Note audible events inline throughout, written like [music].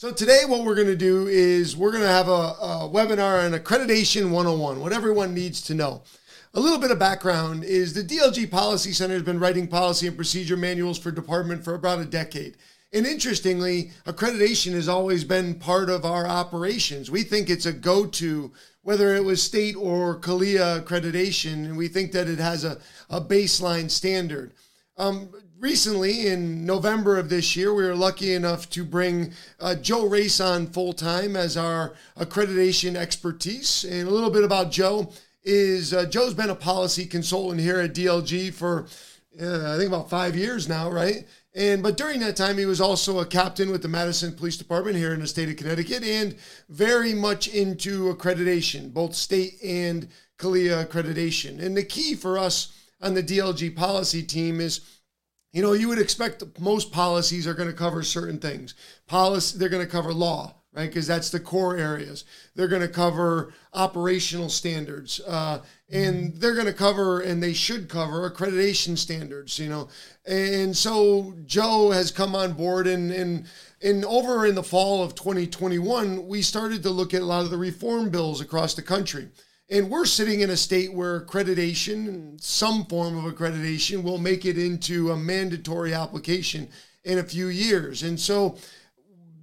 So today, what we're going to do is we're going to have a, a, webinar on accreditation 101, what everyone needs to know. A little bit of background is the DLG Policy Center has been writing policy and procedure manuals for department for about a decade. And interestingly, accreditation has always been part of our operations. We think it's a go to, whether it was state or CALEA accreditation, and we think that it has a, a baseline standard. Um, recently, in November of this year, we were lucky enough to bring uh, Joe Race on full time as our accreditation expertise. And a little bit about Joe is uh, Joe's been a policy consultant here at DLG for uh, I think about five years now, right? And but during that time, he was also a captain with the Madison Police Department here in the state of Connecticut, and very much into accreditation, both state and CALEA accreditation. And the key for us on the DLG policy team is you know, you would expect most policies are going to cover certain things. Policy, they're going to cover law, right? Because that's the core areas. They're going to cover operational standards, uh, and they're going to cover, and they should cover accreditation standards. You know, and so Joe has come on board, and and and over in the fall of 2021, we started to look at a lot of the reform bills across the country. And we're sitting in a state where accreditation, some form of accreditation, will make it into a mandatory application in a few years. And so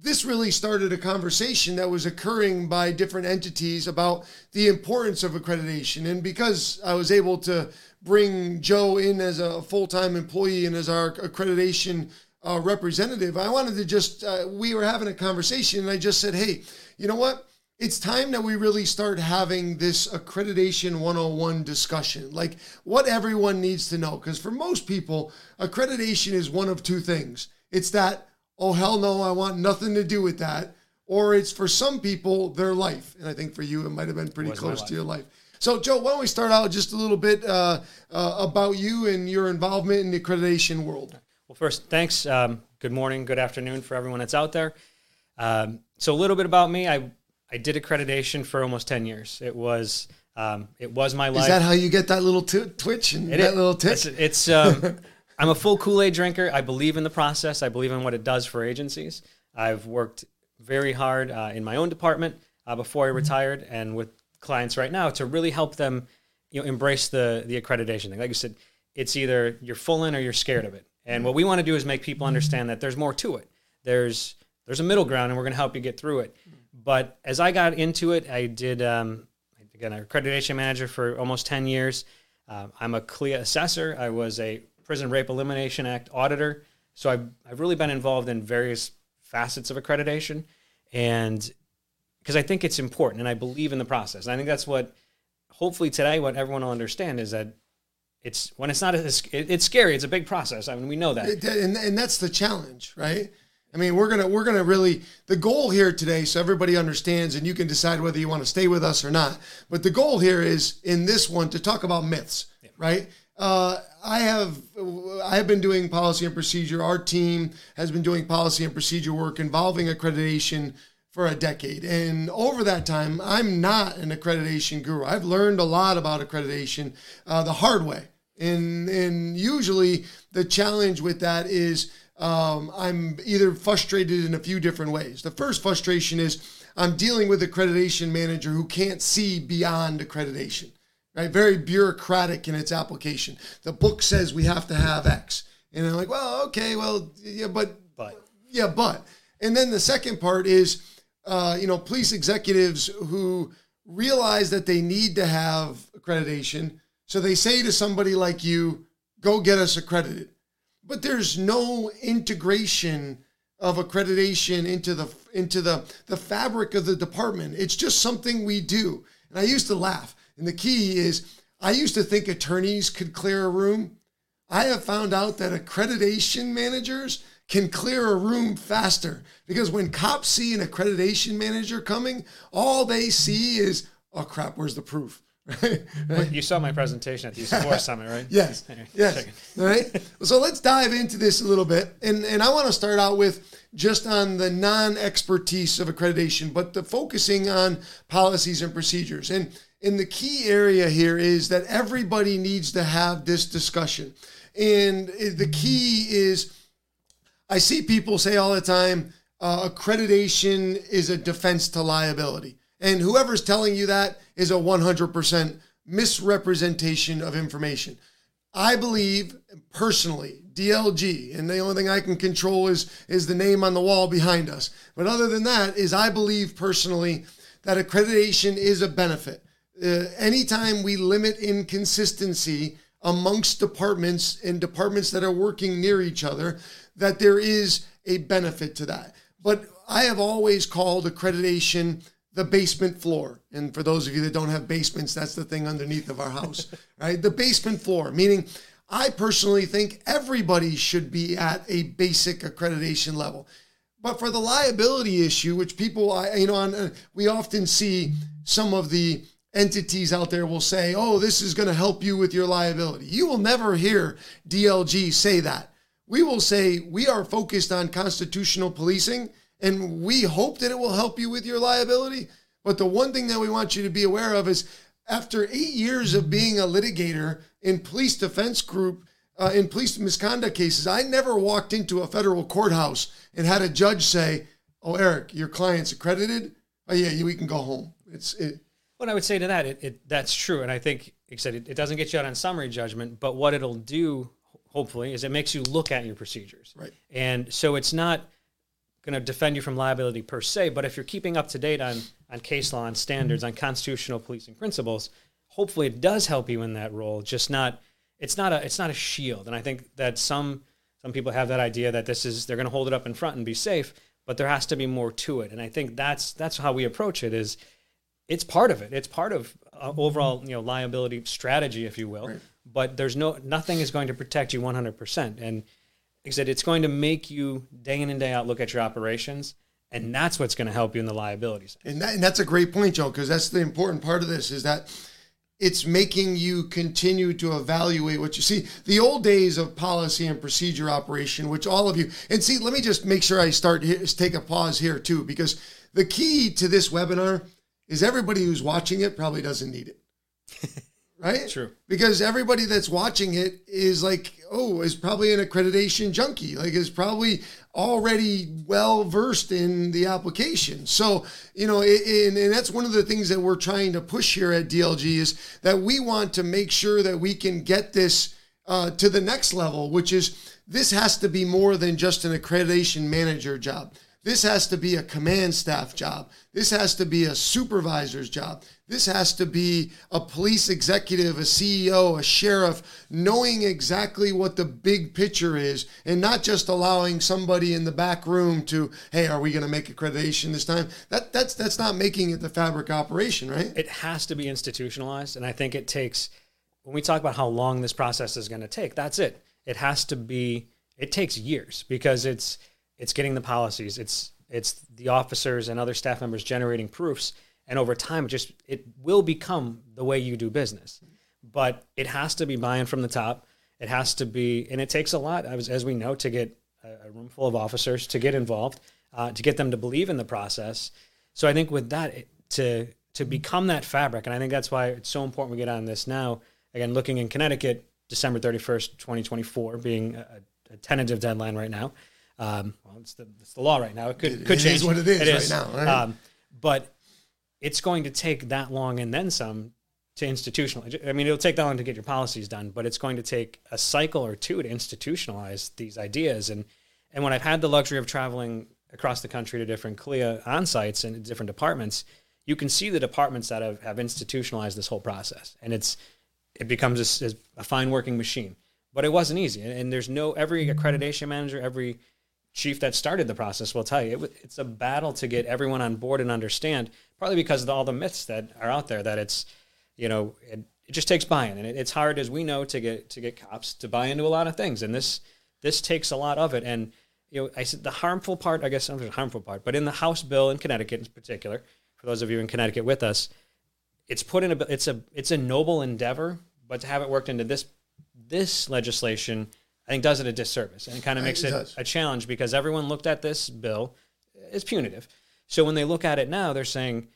this really started a conversation that was occurring by different entities about the importance of accreditation. And because I was able to bring Joe in as a full time employee and as our accreditation uh, representative, I wanted to just, uh, we were having a conversation and I just said, hey, you know what? It's time that we really start having this accreditation 101 discussion like what everyone needs to know because for most people accreditation is one of two things. It's that oh hell no i want nothing to do with that or it's for some people their life. And i think for you it might have been pretty close to your life. So joe why don't we start out just a little bit uh, uh, about you and your involvement in the accreditation world? Well first thanks. Um, good morning good afternoon for everyone that's out there. Um, so a little bit about me. I I did accreditation for almost ten years. It was um, it was my life. Is that how you get that little t- twitch and it that is, little tick? It's, it's um, [laughs] I'm a full Kool Aid drinker. I believe in the process. I believe in what it does for agencies. I've worked very hard uh, in my own department uh, before I retired, and with clients right now to really help them, you know, embrace the the accreditation thing. Like I said, it's either you're full in or you're scared of it. And what we want to do is make people understand that there's more to it. There's there's a middle ground, and we're going to help you get through it. But as I got into it, I did um, again an accreditation manager for almost ten years. Uh, I'm a CALEA assessor. I was a Prison Rape Elimination Act auditor. So I've, I've really been involved in various facets of accreditation, and because I think it's important, and I believe in the process. And I think that's what, hopefully today, what everyone will understand is that it's when it's not as it's scary. It's a big process. I mean, we know that, and, and that's the challenge, right? I mean, we're gonna we're gonna really the goal here today, so everybody understands, and you can decide whether you want to stay with us or not. But the goal here is in this one to talk about myths, yeah. right? Uh, I have I have been doing policy and procedure. Our team has been doing policy and procedure work involving accreditation for a decade, and over that time, I'm not an accreditation guru. I've learned a lot about accreditation uh, the hard way, and and usually the challenge with that is um, I'm either frustrated in a few different ways. The first frustration is I'm dealing with accreditation manager who can't see beyond accreditation, right? Very bureaucratic in its application. The book says we have to have X. And I'm like, well, okay, well, yeah, but, but, yeah, but. And then the second part is, uh, you know, police executives who realize that they need to have accreditation. So they say to somebody like you, go get us accredited but there's no integration of accreditation into the into the the fabric of the department. It's just something we do. And I used to laugh. And the key is I used to think attorneys could clear a room. I have found out that accreditation managers can clear a room faster because when cops see an accreditation manager coming, all they see is, oh crap, where's the proof? Right? You saw my presentation at the [laughs] UC Summit, right? yes. yes. All right. So let's dive into this a little bit. And, and I want to start out with just on the non expertise of accreditation, but the focusing on policies and procedures. And, and the key area here is that everybody needs to have this discussion. And the key is I see people say all the time, uh, accreditation is a defense to liability. And whoever's telling you that is a 100% misrepresentation of information. I believe personally, DLG, and the only thing I can control is is the name on the wall behind us. But other than that, is I believe personally that accreditation is a benefit. Uh, anytime we limit inconsistency amongst departments and departments that are working near each other, that there is a benefit to that. But I have always called accreditation the basement floor. And for those of you that don't have basements, that's the thing underneath of our house, [laughs] right? The basement floor, meaning I personally think everybody should be at a basic accreditation level. But for the liability issue, which people, I, you know, uh, we often see some of the entities out there will say, oh, this is going to help you with your liability. You will never hear DLG say that. We will say, we are focused on constitutional policing and we hope that it will help you with your liability. But the one thing that we want you to be aware of is after eight years of being a litigator in police defense group, uh, in police misconduct cases, I never walked into a federal courthouse and had a judge say, "Oh, Eric, your client's accredited. Oh yeah, we can go home." It's it, what I would say to that. It, it that's true, and I think, like I said, it, it doesn't get you out on summary judgment, but what it'll do, hopefully, is it makes you look at your procedures. Right. And so it's not going to defend you from liability per se, but if you're keeping up to date on on case law, on standards, on constitutional policing principles, hopefully it does help you in that role. Just not it's not a it's not a shield. And I think that some some people have that idea that this is they're going to hold it up in front and be safe, but there has to be more to it. And I think that's that's how we approach it. Is it's part of it. It's part of uh, overall you know liability strategy, if you will. Right. But there's no nothing is going to protect you 100 percent. And like I said, it's going to make you day in and day out look at your operations. And that's what's going to help you in the liabilities. And, that, and that's a great point, Joe, because that's the important part of this is that it's making you continue to evaluate what you see. The old days of policy and procedure operation, which all of you, and see, let me just make sure I start here, take a pause here too, because the key to this webinar is everybody who's watching it probably doesn't need it. [laughs] right? True. Because everybody that's watching it is like, oh, is probably an accreditation junkie. Like, is probably already well versed in the application. So, you know, and, and that's one of the things that we're trying to push here at DLG is that we want to make sure that we can get this uh, to the next level, which is this has to be more than just an accreditation manager job. This has to be a command staff job. This has to be a supervisor's job. This has to be a police executive, a CEO, a sheriff, knowing exactly what the big picture is and not just allowing somebody in the back room to, hey, are we going to make accreditation this time? That that's that's not making it the fabric operation, right? It has to be institutionalized and I think it takes when we talk about how long this process is going to take, that's it. It has to be it takes years because it's it's getting the policies, it's it's the officers and other staff members generating proofs and over time it just it will become the way you do business but it has to be buy-in from the top it has to be and it takes a lot as, as we know to get a, room full of officers to get involved uh, to get them to believe in the process so i think with that to to become that fabric and i think that's why it's so important we get on this now again looking in connecticut december 31st 2024 being a, a tentative deadline right now um, well, it's the, it's the law right now. It could it, could it change. Is what it is, it is. right now. Right? Um, but it's going to take that long and then some to institutionalize. I mean, it'll take that long to get your policies done, but it's going to take a cycle or two to institutionalize these ideas. And and when I've had the luxury of traveling across the country to different CALEA on sites and different departments, you can see the departments that have, have institutionalized this whole process, and it's it becomes a, a fine working machine. But it wasn't easy, and there's no every accreditation manager, every chief that started the process will tell you it, it's a battle to get everyone on board and understand partly because of all the myths that are out there that it's you know it, it just takes buy-in and it, it's hard as we know to get to get cops to buy into a lot of things. And this this takes a lot of it. And you know i said the harmful part i guess not the harmful part but in the house bill in connecticut in particular for those of you in connecticut with us it's put in a it's a it's a noble endeavor but to have it worked into this this legislation I think does it a disservice. And it kind of makes it, it a challenge because everyone looked at this bill as punitive. So when they look at it now, they're saying,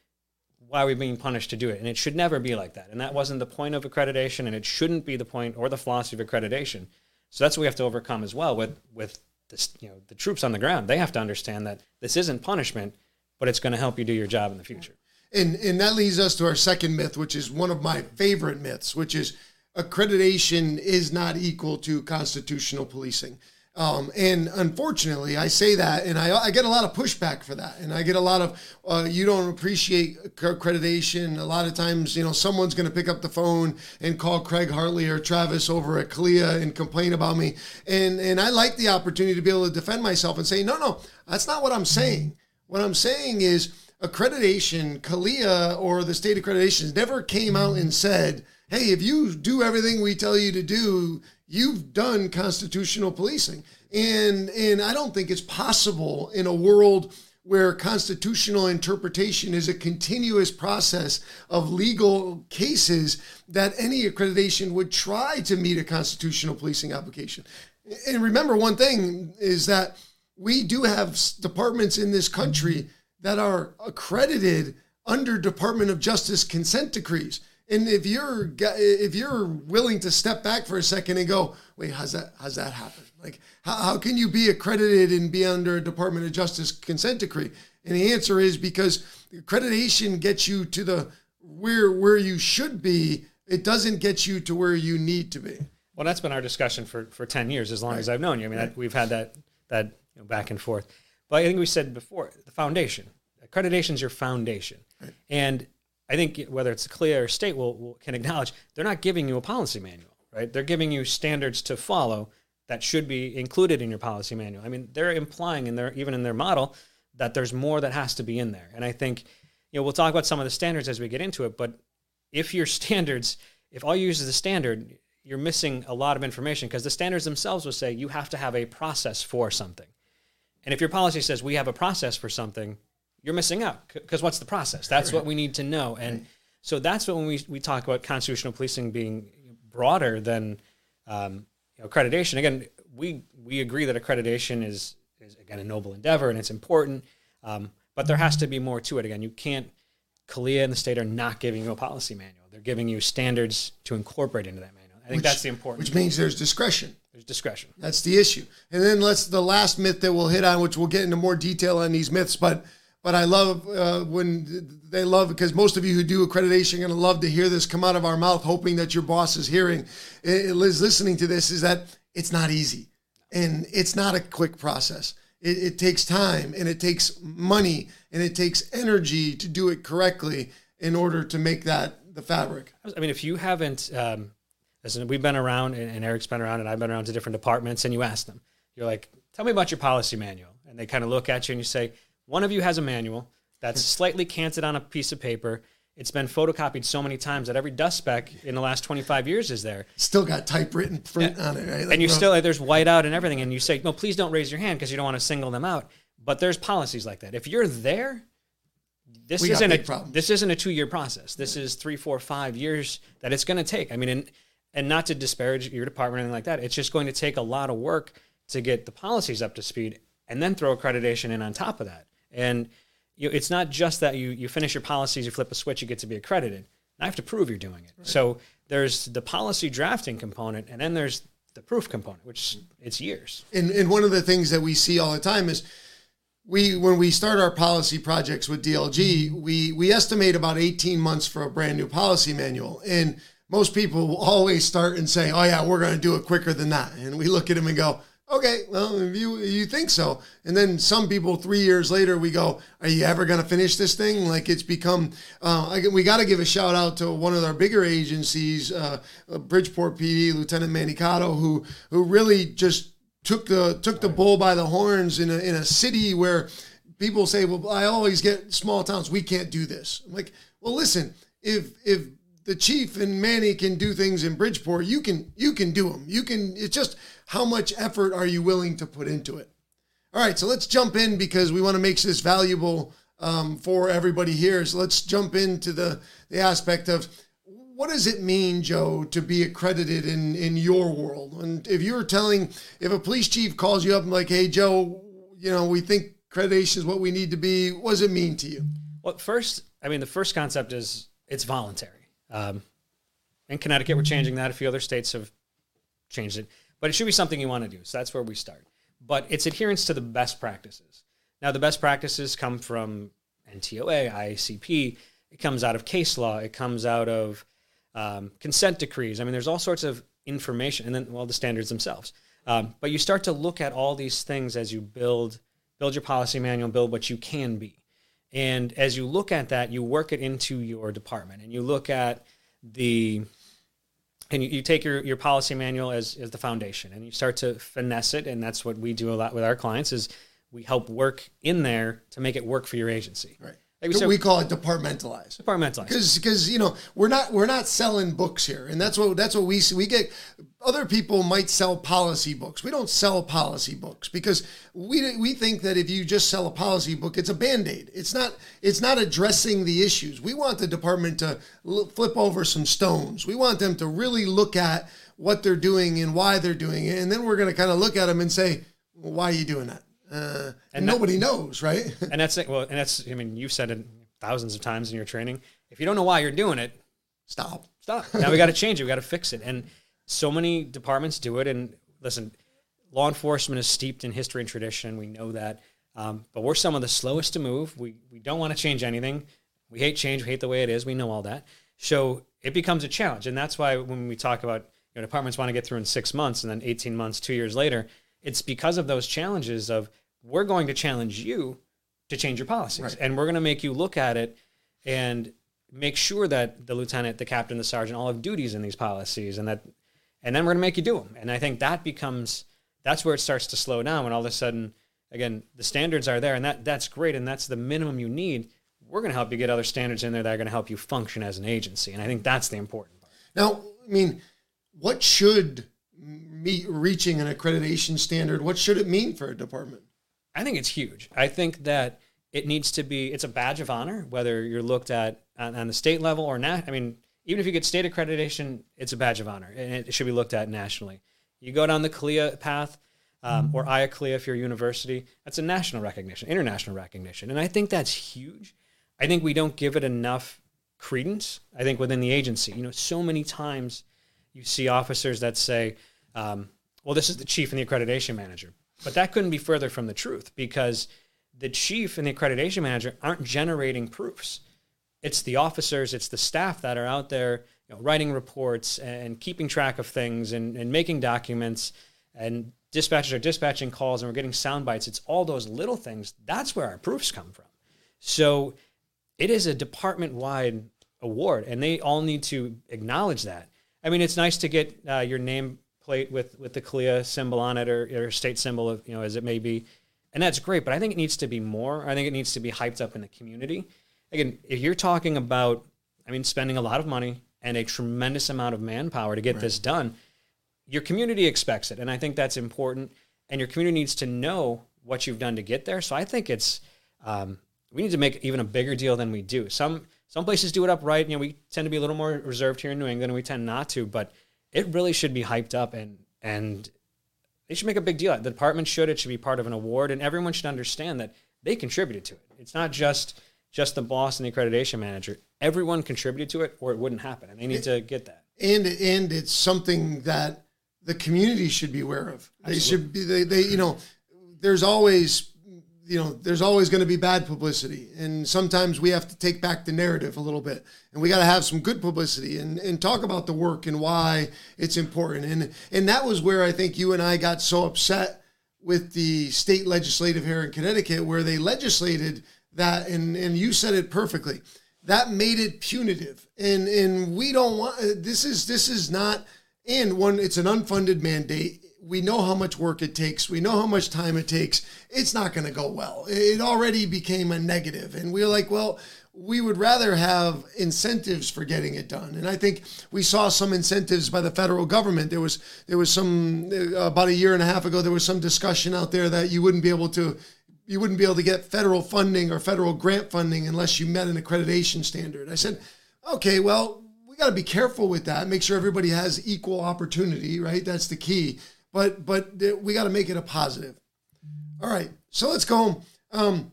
why are we being punished to do it? And it should never be like that. And that wasn't the point of accreditation, and it shouldn't be the point or the philosophy of accreditation. So that's what we have to overcome as well with with this, you know, the troops on the ground, they have to understand that this isn't punishment, but it's going to help you do your job in the future. And and that leads us to our second myth, which is one of my favorite myths, which is accreditation is not equal to constitutional policing. Um, and unfortunately, I say that, and I, I get a lot of pushback for that, and I get a lot of uh, you don't appreciate accreditation. A lot of times, you know, someone's going to pick up the phone and call Craig Hartley or Travis over at CALEA and complain about me, and and I like the opportunity to be able to defend myself and say, no, no, that's not what I'm saying. What I'm saying is accreditation, CALEA or the state accreditations never came out and said, hey, if you do everything we tell you to do, you've done constitutional policing. And and I don't think it's possible in a world where constitutional interpretation is a continuous process of legal cases that any accreditation would try to meet a constitutional policing application. And remember one thing is that we do have departments in this country that are accredited under Department of Justice consent decrees. And if you're if you're willing to step back for a second and go, wait, how's that how's that happen? Like, how, how can you be accredited and be under a Department of Justice consent decree? And the answer is because accreditation gets you to the where where you should be. It doesn't get you to where you need to be. Well, that's been our discussion for, for ten years, as long right. as I've known you. I mean, right. we've had that that you know, back and forth. But I think we said before the foundation. Accreditation is your foundation, right. and I think whether it's CALEA or state will, will, can acknowledge they're not giving you a policy manual, right? They're giving you standards to follow that should be included in your policy manual. I mean, they're implying in their even in their model that there's more that has to be in there. And I think, you know, we'll talk about some of the standards as we get into it, but if your [laughs] standards, if all you use is a standard, you're missing a lot of information because the standards themselves will say you have to have a process for something. And if your policy says we have a process for something, you're missing out because what's the process? That's what we need to know. And so that's what when we, we talk about constitutional policing being broader than um, you know, accreditation. Again, we we agree that accreditation is is again a noble endeavor and it's important, um, but there has to be more to it. Again, you can't. CALEA and the state are not giving you a policy manual; they're giving you standards to incorporate into that manual. I think which, that's the important. Which means there's discretion. There's discretion. That's the issue. And then let's the last myth that we'll hit on, which we'll get into more detail on these myths, but but I love uh, when they love because most of you who do accreditation are going to love to hear this come out of our mouth, hoping that your boss is hearing, is listening to this. Is that it's not easy, and it's not a quick process. It, it takes time, and it takes money, and it takes energy to do it correctly in order to make that the fabric. I mean, if you haven't, um, we've been around, and Eric's been around, and I've been around to different departments, and you ask them, you're like, "Tell me about your policy manual," and they kind of look at you and you say one of you has a manual that's [laughs] slightly canted on a piece of paper. It's been photocopied so many times that every dust speck in the last 25 years is there. Still got typewritten print yeah. on it, right? Like, and you still, there's whiteout and everything. And you say, no, please don't raise your hand because you don't want to single them out. But there's policies like that. If you're there, this we isn't a problems. this isn't a two year process. This is three, four, five years that it's going to take. I mean, and, and not to disparage your department or anything like that. It's just going to take a lot of work to get the policies up to speed and then throw accreditation in on top of that. And you, it's not just that you, you finish your policies, you flip a switch, you get to be accredited. I have to prove you're doing it. Right. So there's the policy drafting component, and then there's the proof component, which it's years. And, and one of the things that we see all the time is we when we start our policy projects with DLG, mm-hmm. we we estimate about 18 months for a brand new policy manual. And most people will always start and say, "Oh yeah, we're going to do it quicker than that." And we look at them and go, okay, well, if you you think so, and then some people three years later we go, are you ever going to finish this thing? Like it's become. Uh, we got to give a shout out to one of our bigger agencies, uh, uh Bridgeport PD, Lieutenant Manicato, who who really just took the took the bull by the horns in a in a city where people say, well, I always get small towns, we can't do this. I'm like, well, listen, if if the chief and Manny can do things in Bridgeport, you can you can do them. You can. It's just how much effort are you willing to put into it? All right, so let's jump in because we want to make this valuable um, for everybody here. So let's jump into the the aspect of what does it mean, Joe, to be accredited in in your world? And if you're telling, if a police chief calls you up and like, hey, Joe, you know, we think accreditation is what we need to be. What does it mean to you? Well, first, I mean, the first concept is it's voluntary. Um, in Connecticut, we're changing that. A few other states have changed it, but it should be something you want to do. So that's where we start. but it's adherence to the best practices. Now, the best practices come from NTOA, IACP. It comes out of case law. It comes out of um, consent decrees. I mean, there's all sorts of information, and then well, the standards themselves. Um, but you start to look at all these things as you build build your policy manual, build what you can be. And as you look at that, you work it into your department, and you look at the and you, you, take your, your policy manual as, as the foundation and you start to finesse it. And that's what we do a lot with our clients is we help work in there to make it work for your agency. Right like we, we call it departmentalized. Departmentalized. Because because you know we're not we're not selling books here, and that's what that's what we see. We get other people might sell policy books. We don't sell policy books because we we think that if you just sell a policy book, it's a band aid. It's not it's not addressing the issues. We want the department to flip over some stones. We want them to really look at what they're doing and why they're doing it, and then we're going to kind of look at them and say, well, "Why are you doing that?" Uh, and nobody that, knows, right? [laughs] and that's it. Well, and that's I mean, you've said it thousands of times in your training. If you don't know why you're doing it, stop. Stop. [laughs] Now we got to change it. We got to fix it. And so many departments do it. And listen, law enforcement is steeped in history and tradition. We know that. Um, but we're some of the slowest to move. We we don't want to change anything. We hate change. We hate the way it is. We know all that. So it becomes a challenge, and that's why when we talk about you know departments want to get through in six months and then 18 months, two years later, it's because of those challenges of we're going to challenge you to change your policies. Right. And we're going to make you look at it and make sure that the lieutenant, the captain, the sergeant all have duties in these policies and that and then we're going to make you do them. And I think that becomes that's where it starts to slow down when all of a sudden again, the standards are there and that that's great and that's the minimum you need. We're going to help you get other standards in there that are going to help you function as an agency. And I think that's the important part. Now, I mean, what should meet reaching an accreditation standard? What should it mean for a department? I think it's huge. I think that it needs to be it's a badge of honor whether you're looked at on, on the state level or not. I mean, even if you get state accreditation, it's a badge of honor and it should be looked at nationally. You go down the CALEA path um, or IACLEA if you're a university, that's a national recognition, international recognition, and I think that's huge. I think we don't give it enough credence. I think within the agency, you know, so many times you see officers that say, um, "Well, this is the chief and the accreditation manager," But that couldn't be further from the truth because the chief and the accreditation manager aren't generating proofs. It's the officers, it's the staff that are out there you know, writing reports and keeping track of things and, and making documents and dispatchers are dispatching calls and we're getting sound bites. It's all those little things. That's where our proofs come from. So it is a department wide award and they all need to acknowledge that. I mean, it's nice to get uh, your name plate with with the CALEA symbol on it or, or state symbol of you know as it may be, and that's great. But I think it needs to be more. I think it needs to be hyped up in the community. Again, if you're talking about, I mean, spending a lot of money and a tremendous amount of manpower to get right. this done, your community expects it, and I think that's important. And your community needs to know what you've done to get there. So I think it's um, we need to make even a bigger deal than we do. Some some places do it upright. You know, we tend to be a little more reserved here in New England, and we tend not to. But it really should be hyped up and and they should make a big deal. The department should. It should be part of an award, and everyone should understand that they contributed to it. It's not just just the boss and the accreditation manager. Everyone contributed to it, or it wouldn't happen, and they need to get that. And and it's something that the community should be aware of. They Absolutely. should be. They, they you know, there's always you know, there's always going to be bad publicity. And sometimes we have to take back the narrative a little bit. And we got to have some good publicity and, and talk about the work and why it's important. And, and that was where I think you and I got so upset with the state legislative here in Connecticut, where they legislated that, and, and you said it perfectly. That made it punitive. And, and we don't want, this is, this is not, and one, it's an unfunded mandate we know how much work it takes. We know how much time it takes. It's not going to go well. It already became a negative. and we are like, well, we would rather have incentives for getting it done. And I think we saw some incentives by the federal government. There was there was some uh, about a year and a half ago. There was some discussion out there that you wouldn't be able to you wouldn't be able to get federal funding or federal grant funding unless you met an accreditation standard. I said, okay, well, we got to be careful with that. Make sure everybody has equal opportunity, right? That's the key but but we got to make it a positive. All right, so let's go home. Um,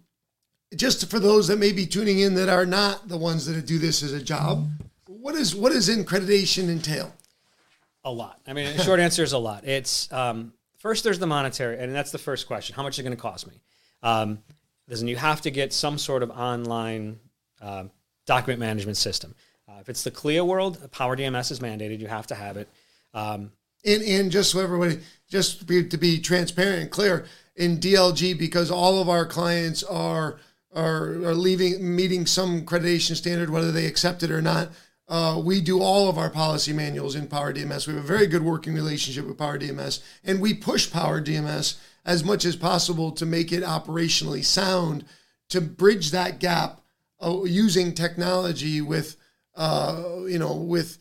just for those that may be tuning in that are not the ones that do this as a job, what is what does accreditation entail? A lot. I mean, short answer is a lot. It's um, first there's the monetary, and that's the first question: how much is it going to cost me? Um, listen, you have to get some sort of online uh, document management system. Uh, if it's the CALEA world, Power DMS is mandated; you have to have it. Um, and, and just so everybody, just to be, to be transparent and clear, in DLG, because all of our clients are are, are leaving meeting some accreditation standard, whether they accept it or not. Uh, we do all of our policy manuals in Power DMS. We have a very good working relationship with Power DMS, and we push Power DMS as much as possible to make it operationally sound, to bridge that gap uh, using technology with, uh, you know, with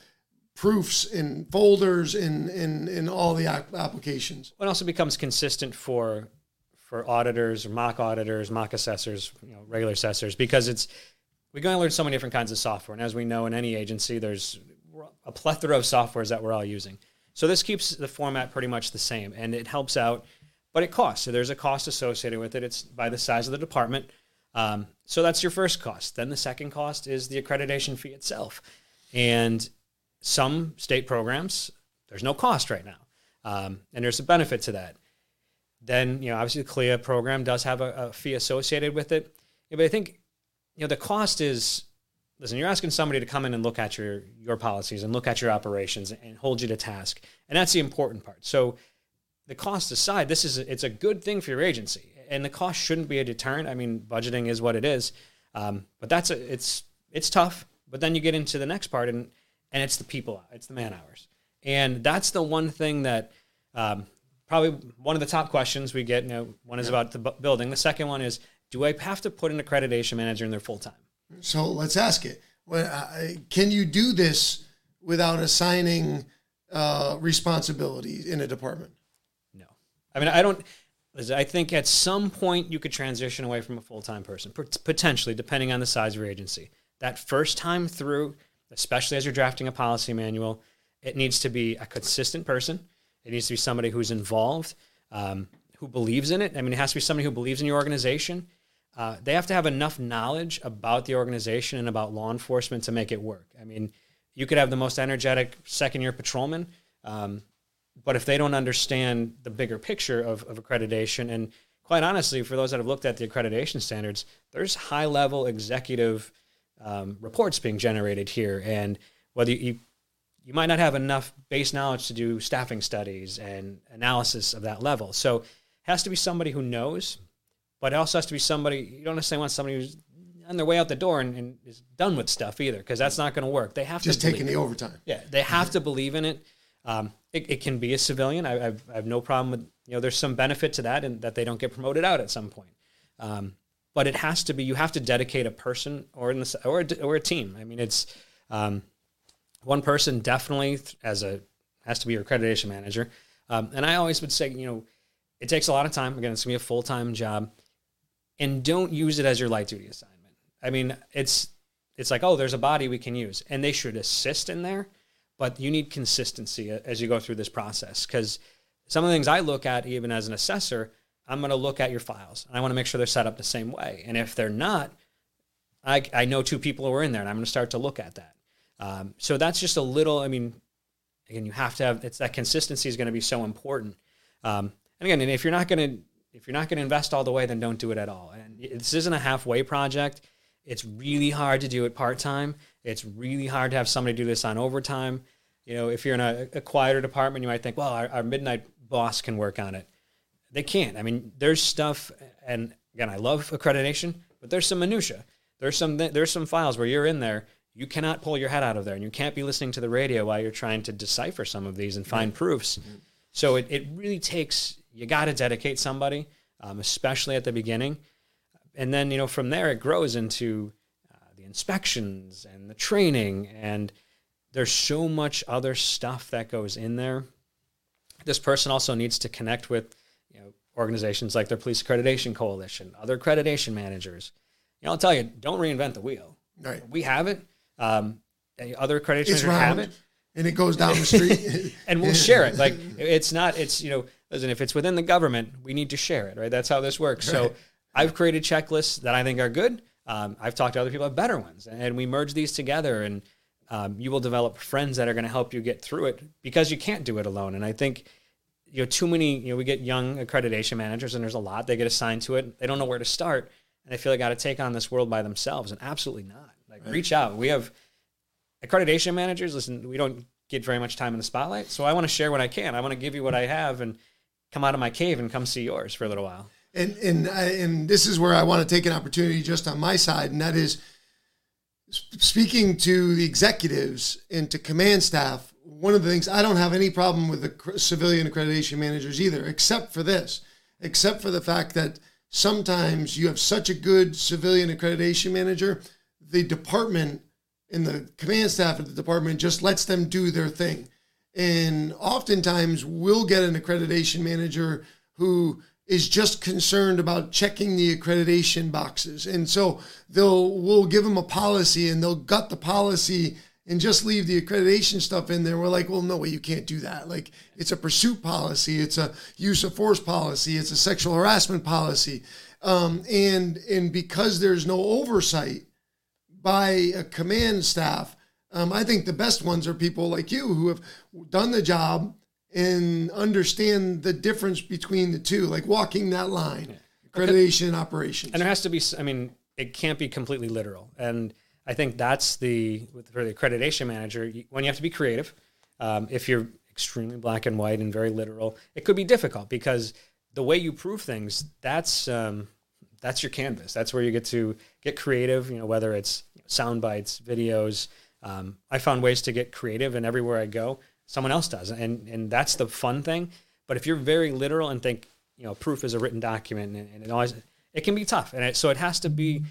proofs in folders in in in all the applications. It also becomes consistent for for auditors or mock auditors, mock assessors, you know, regular assessors, because it's we're going to learn so many different kinds of software, and as we know in any agency, there's a plethora of softwares that we're all using. So this keeps the format pretty much the same, and it helps out, but it costs. So there's a cost associated with it. It's by the size of the department. Um, so that's your first cost. Then the second cost is the accreditation fee itself, and some state programs, there's no cost right now. Um, and there's a benefit to that. Then, you know, obviously the CALEA program does have a, a fee associated with it. Yeah, but I think, you know, the cost is listen, you're asking somebody to come in and look at your your policies and look at your operations and hold you to task. And that's the important part. So the cost aside, this is a, it's a good thing for your agency. And the cost shouldn't be a deterrent. I mean, budgeting is what it is. Um, but that's a, it's it's tough. But then you get into the next part and and it's the people, it's the man hours, and that's the one thing that um, probably one of the top questions we get. You know, one is yeah. about the bu- building. The second one is, do I have to put an accreditation manager in there full time? So let's ask it. Well, uh, can you do this without assigning uh, responsibilities in a department? No, I mean I don't. I think at some point you could transition away from a full time person, potentially, depending on the size of your agency. That first time through, especially as you're drafting a policy manual, it needs to be a consistent person. It needs to be somebody who's involved, um, who believes in it. I mean, it has to be somebody who believes in your organization. Uh, they have to have enough knowledge about the organization and about law enforcement to make it work. I mean, you could have the most energetic second year patrolman, um, but if they don't understand the bigger picture of, of accreditation, and quite honestly, for those that have looked at the accreditation standards, there's high level executive um, reports being generated here, and whether you you might not have enough base knowledge to do staffing studies and analysis of that level. So it has to be somebody who knows, but it also has to be somebody you don't necessarily want somebody who's on their way out the door and, and is done with stuff either, because that's not going to work. They have just to just taking the overtime. Yeah, they have to believe in it. Um, it, it, can be a civilian. I, I've, I have no problem with you know. There's some benefit to that, and that they don't get promoted out at some point. Um, but it has to be you have to dedicate a person or in or a, or a team. I mean, it's um, one person definitely as a has to be your accreditation manager. Um, and I always would say, you know, it takes a lot of time. Again, it's gonna be a full time job, and don't use it as your light duty assignment. I mean, it's it's like, oh, there's a body we can use, and they should assist in there, but you need consistency as you go through this process because some of the things I look at, even as an assessor, I'm going to look at your files. And I want to make sure they're set up the same way. And if they're not, I, I know two people who are in there, and I'm going to start to look at that. Um, so that's just a little. I mean, again, you have to have it's that consistency is going to be so important. Um, and again, and if you're not going to if you're not going to invest all the way, then don't do it at all. And this isn't a halfway project. It's really hard to do it part time. It's really hard to have somebody do this on overtime. You know, if you're in a, a quieter department, you might think, well, our, our midnight boss can work on it they can't. I mean, there's stuff, and again, I love accreditation, but there's some minutia. There's some there's some files where you're in there, you cannot pull your head out of there, and you can't be listening to the radio while you're trying to decipher some of these and find mm-hmm. proofs. Mm-hmm. So it, it really takes you got to dedicate somebody, um, especially at the beginning, and then you know from there it grows into uh, the inspections and the training, and there's so much other stuff that goes in there. This person also needs to connect with organizations like their police accreditation coalition, other accreditation managers. You know, I'll tell you, don't reinvent the wheel. Right. We have it. Um, other accreditation have it. And it goes down the street. [laughs] and we'll share it. Like [laughs] it's not, it's, you know, listen, if it's within the government, we need to share it, right? That's how this works. Right. So I've created checklists that I think are good. Um, I've talked to other people about better ones, and we merge these together, and um, you will develop friends that are going to help you get through it because you can't do it alone. And I think you know too many you know we get young accreditation managers and there's a lot they get assigned to it. They don't know where to start and they feel they got to take on this world by themselves and absolutely not. Like right. reach out. We have accreditation managers. Listen we don't get very much time in the spotlight. So i want to share what i can. I want to give you what i have and come out of my cave and come see yours for a little while. And and I, and this is where i want to take an opportunity just on my side and that is speaking to the executives and to command staff one of the things I don't have any problem with the civilian accreditation managers either, except for this, except for the fact that sometimes you have such a good civilian accreditation manager, the department and the command staff of the department just lets them do their thing. And oftentimes we'll get an accreditation manager who is just concerned about checking the accreditation boxes. And so they'll we'll give them a policy and they'll gut the policy and just leave the accreditation stuff in there. We're like, well, no way, you can't do that. Like, it's a pursuit policy, it's a use of force policy, it's a sexual harassment policy, um, and and because there's no oversight by a command staff, um, I think the best ones are people like you who have done the job and understand the difference between the two, like walking that line, accreditation and operations. And there has to be, I mean, it can't be completely literal, and I think that's the for the accreditation manager when you have to be creative. Um, if you're extremely black and white and very literal, it could be difficult because the way you prove things that's um, that's your canvas. That's where you get to get creative. You know, whether it's sound bites, videos. Um, I found ways to get creative, and everywhere I go, someone else does, and and that's the fun thing. But if you're very literal and think you know proof is a written document, and, and it always it can be tough, and it, so it has to be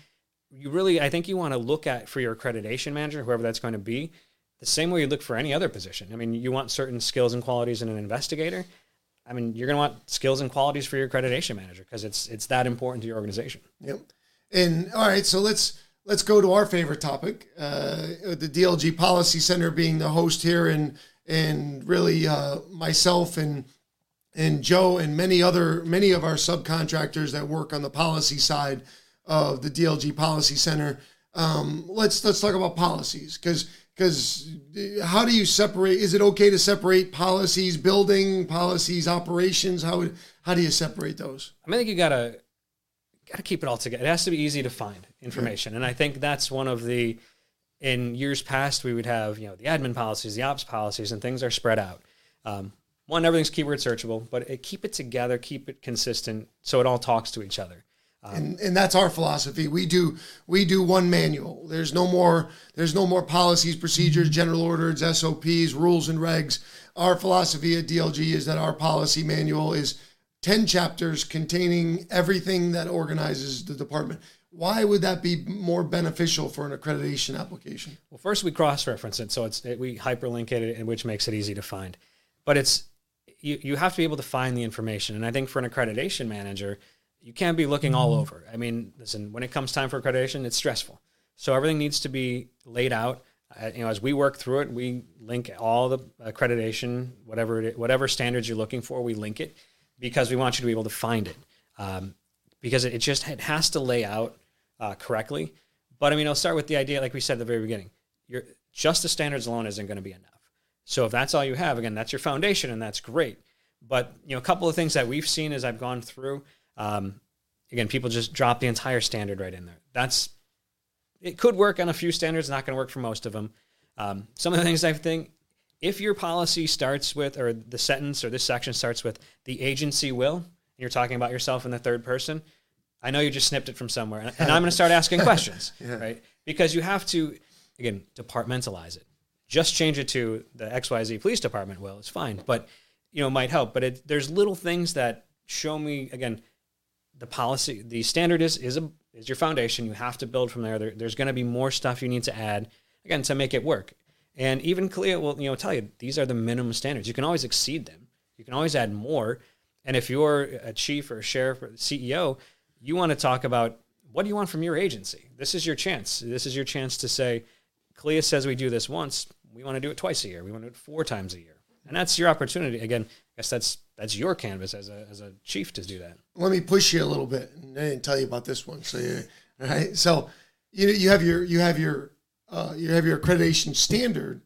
you really, I think you want to look at for your accreditation manager, whoever that's going to be, the same way you look for any other position. I mean, you want certain skills and qualities in an investigator. I mean, you're going to want skills and qualities for your accreditation manager because it's it's that important to your organization. Yep. And all right, so let's let's go to our favorite topic, uh, the DLG Policy Center being the host here, and and really uh, myself and and Joe and many other many of our subcontractors that work on the policy side of the DLG Policy Center. Um, let's let's talk about policies because because how do you separate? Is it okay to separate policies, building policies, operations? How how do you separate those? I, mean, I think you gotta gotta keep it all together. It has to be easy to find information, and I think that's one of the in years past we would have you know the admin policies, the ops policies, and things are spread out. Um, one, everything's keyword searchable, but it, keep it together, keep it consistent, so it all talks to each other. Um, and, and that's our philosophy. We do we do one manual. There's no more there's no more policies, procedures, general orders, SOPs, rules and regs. Our philosophy at DLG is that our policy manual is 10 chapters containing everything that organizes the department. Why would that be more beneficial for an accreditation application? Well, first we cross-reference it, so it's it, we hyperlink it, and which makes it easy to find. But it's you, you have to be able to find the information, and I think for an accreditation manager, you can't be looking all mm-hmm. over. I mean, listen, when it comes time for accreditation, it's stressful. So everything needs to be laid out. Uh, you know, as we work through it, we link all the accreditation, whatever it, whatever standards you're looking for, we link it because we want you to be able to find it. Um, because it, it, just it has to lay out uh, correctly. But I mean, I'll start with the idea, like we said at the very beginning. You're, just the standards alone isn't going to be enough. So if that's all you have, again, that's your foundation, and that's great. But you know, a couple of things that we've seen as I've gone through um, again, people just drop the entire standard right in there. That's it could work on a few standards, not going to work for most of them. Um, some of the things I think, if your policy starts with, or the sentence or this section starts with, the agency will, and you're talking about yourself in the third person, I know you just snipped it from somewhere, and, and I'm going to start asking [laughs] questions, yeah. right? Because you have to, again, departmentalize it. Just change it to the XYZ police department will, it's fine, but you know, might help. But it, there's little things that show me again the policy, the standard is is a is your foundation. You have to build from there. there there's going to be more stuff you need to add again to make it work. And even CALEA will you know tell you these are the minimum standards. You can always exceed them. You can always add more. And if you're a chief or a sheriff or CEO, you want to talk about what do you want from your agency. This is your chance. This is your chance to say, CALEA says we do this once. We want to do it twice a year. We want to do it four times a year. And that's your opportunity. Again, I guess that's that's your canvas as a as a chief to do that. Let me push you a little bit. I didn't tell you about this one. So, you, all [laughs] right. So, you you have your you have your uh, you have your accreditation standard,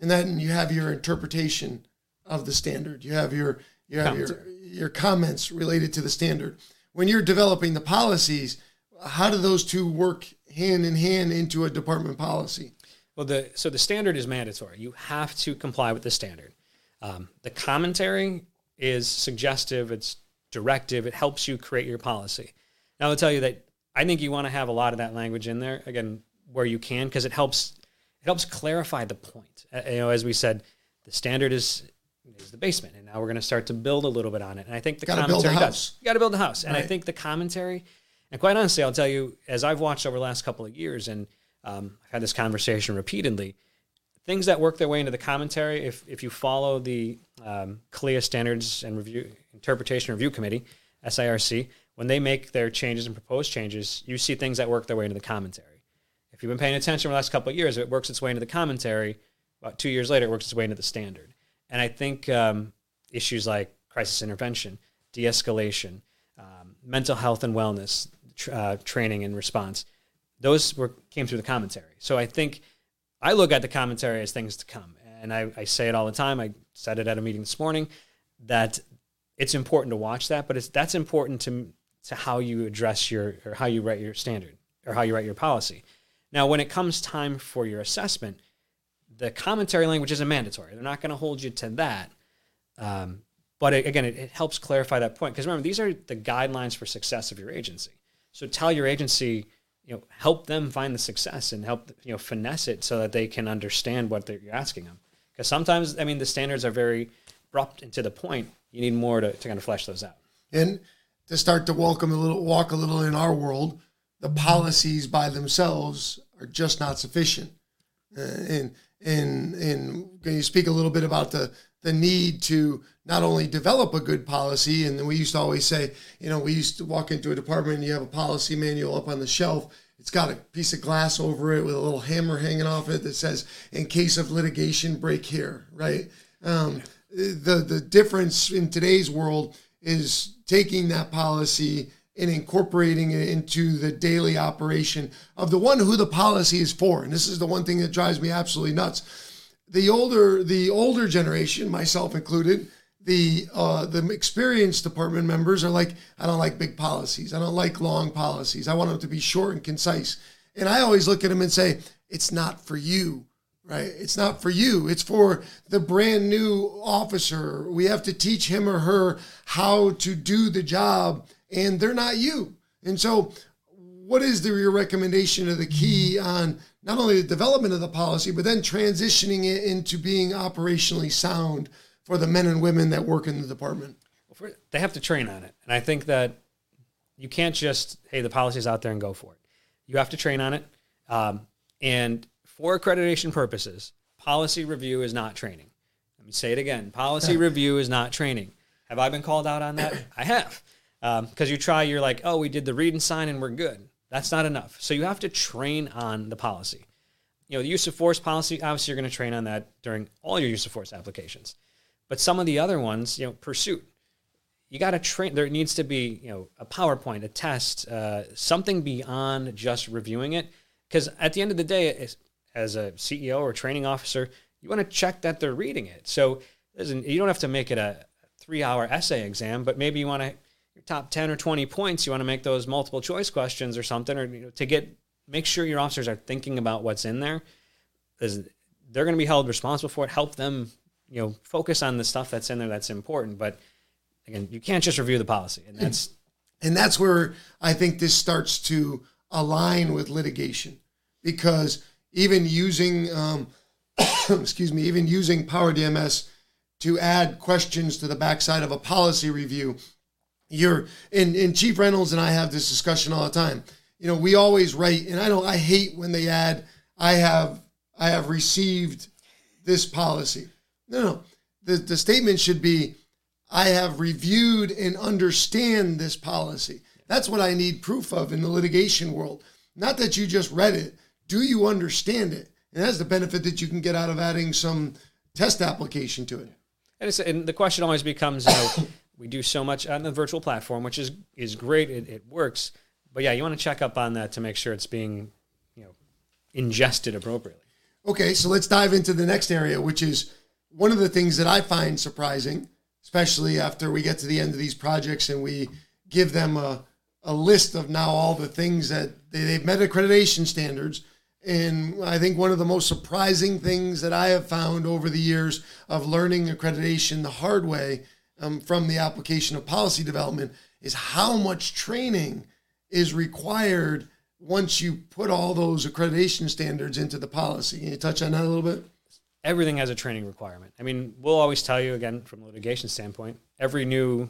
and then you have your interpretation of the standard. You have your you have your, your comments related to the standard. When you're developing the policies, how do those two work hand in hand into a department policy? Well, the so the standard is mandatory. You have to comply with the standard. Um, the commentary is suggestive. It's directive. It helps you create your policy. Now, I'll tell you that I think you want to have a lot of that language in there again where you can because it helps it helps clarify the point. Uh, you know, as we said, the standard is is the basement, and now we're going to start to build a little bit on it. And I think the Gotta commentary does. You got to build a house, and I think the commentary, and quite honestly, I'll tell you, as I've watched over the last couple of years, and um, I've had this conversation repeatedly, things that work their way into the commentary, if if you follow the um, CALEA Standards and Review Interpretation Review Committee, SIRC, when they make their changes and proposed changes, you see things that work their way into the commentary. If you've been paying attention over the last couple of years, it works its way into the commentary. About two years later, it works its way into the standard. And I think um, issues like crisis intervention, de-escalation, um, mental health and wellness tr- uh, training and response, those were came through the commentary. So I think I look at the commentary as things to come, and I, I say it all the time. I said it at a meeting this morning that it's important to watch that, but it's that's important to to how you address your or how you write your standard or how you write your policy. Now, when it comes time for your assessment, the commentary language isn't mandatory. They're not going to hold you to that. Um, but it, again, it, it helps clarify that point because remember, these are the guidelines for success of your agency. So tell your agency, you know, help them find the success and help you know finesse it so that they can understand what you're asking them. Because sometimes, I mean, the standards are very abrupt and to the point. You need more to, to kind of flesh those out. And to start to welcome a little, walk a little in our world, the policies by themselves are just not sufficient. Uh, and and and can you speak a little bit about the the need to not only develop a good policy, and we used to always say, you know, we used to walk into a department and you have a policy manual up on the shelf. It's got a piece of glass over it with a little hammer hanging off it that says, "In case of litigation, break here." Right. Um, the the difference in today's world is taking that policy and incorporating it into the daily operation of the one who the policy is for. And this is the one thing that drives me absolutely nuts. The older the older generation, myself included, the uh, the experienced department members are like, I don't like big policies. I don't like long policies. I want them to be short and concise. And I always look at them and say, it's not for you right? It's not for you. It's for the brand new officer. We have to teach him or her how to do the job, and they're not you. And so, what is the, your recommendation of the key on not only the development of the policy, but then transitioning it into being operationally sound for the men and women that work in the department? They have to train on it, and I think that you can't just hey the policy's out there and go for it. You have to train on it, um, and for accreditation purposes, policy review is not training. Let me say it again: policy [laughs] review is not training. Have I been called out on that? I have, because you try, you're like, oh, we did the read and sign and we're good. That's not enough. So you have to train on the policy. You know, the use of force policy. Obviously, you're going to train on that during all your use of force applications. But some of the other ones, you know, pursuit, you got to train. There needs to be, you know, a PowerPoint, a test, uh, something beyond just reviewing it. Because at the end of the day, as, a CEO or training officer, you want to check that they're reading it. So you don't have to make it a three-hour essay exam, but maybe you want to your top ten or twenty points. You want to make those multiple choice questions or something, or you know, to get make sure your officers are thinking about what's in there. They're going to be held responsible for it. Help them, you know, focus on the stuff that's in there that's important. But again, you can't just review the policy, and that's [clears throat] And that's where I think this starts to align with litigation because even using, um, [coughs] excuse me, even using Power DMS to add questions to the backside of a policy review, you're, and, and Chief Reynolds and I have this discussion all the time. You know, we always write, and I don't, I hate when they add, I have, I have received this policy. No, no. The, the statement should be, I have reviewed and understand this policy. That's what I need proof of in the litigation world. Not that you just read it. Do you understand it? And that's the benefit that you can get out of adding some test application to it. And, it's, and the question always becomes, you know, [coughs] we do so much on the virtual platform, which is is great. It, it works, but yeah, you want to check up on that to make sure it's being, you know, ingested appropriately. Okay, so let's dive into the next area, which is one of the things that I find surprising, especially after we get to the end of these projects and we give them a, a list of now all the things that they, they've met accreditation standards. And I think one of the most surprising things that I have found over the years of learning accreditation the hard way um, from the application of policy development is how much training is required once you put all those accreditation standards into the policy. Can you touch on that a little bit? Everything has a training requirement. I mean, we'll always tell you again from a litigation standpoint, every new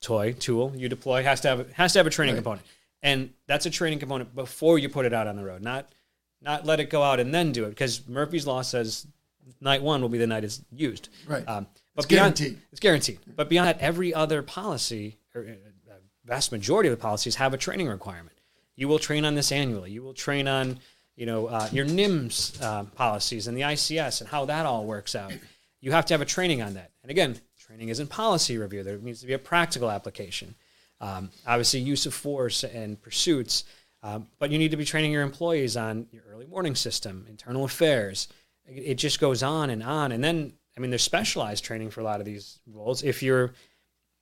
toy tool you deploy has to have has to have a training right. component, and that's a training component before you put it out on the road, not not let it go out and then do it because Murphy's law says night one will be the night it's used. Right. Um, but it's beyond, guaranteed. It's guaranteed. But beyond that, every other policy, or a uh, vast majority of the policies, have a training requirement. You will train on this annually. You will train on, you know, uh, your NIMS uh, policies and the ICS and how that all works out. You have to have a training on that. And again, training isn't policy review. There needs to be a practical application. Um, obviously, use of force and pursuits. Um, but you need to be training your employees on your early warning system, internal affairs. It, it just goes on and on. And then, I mean, there's specialized training for a lot of these roles. If you're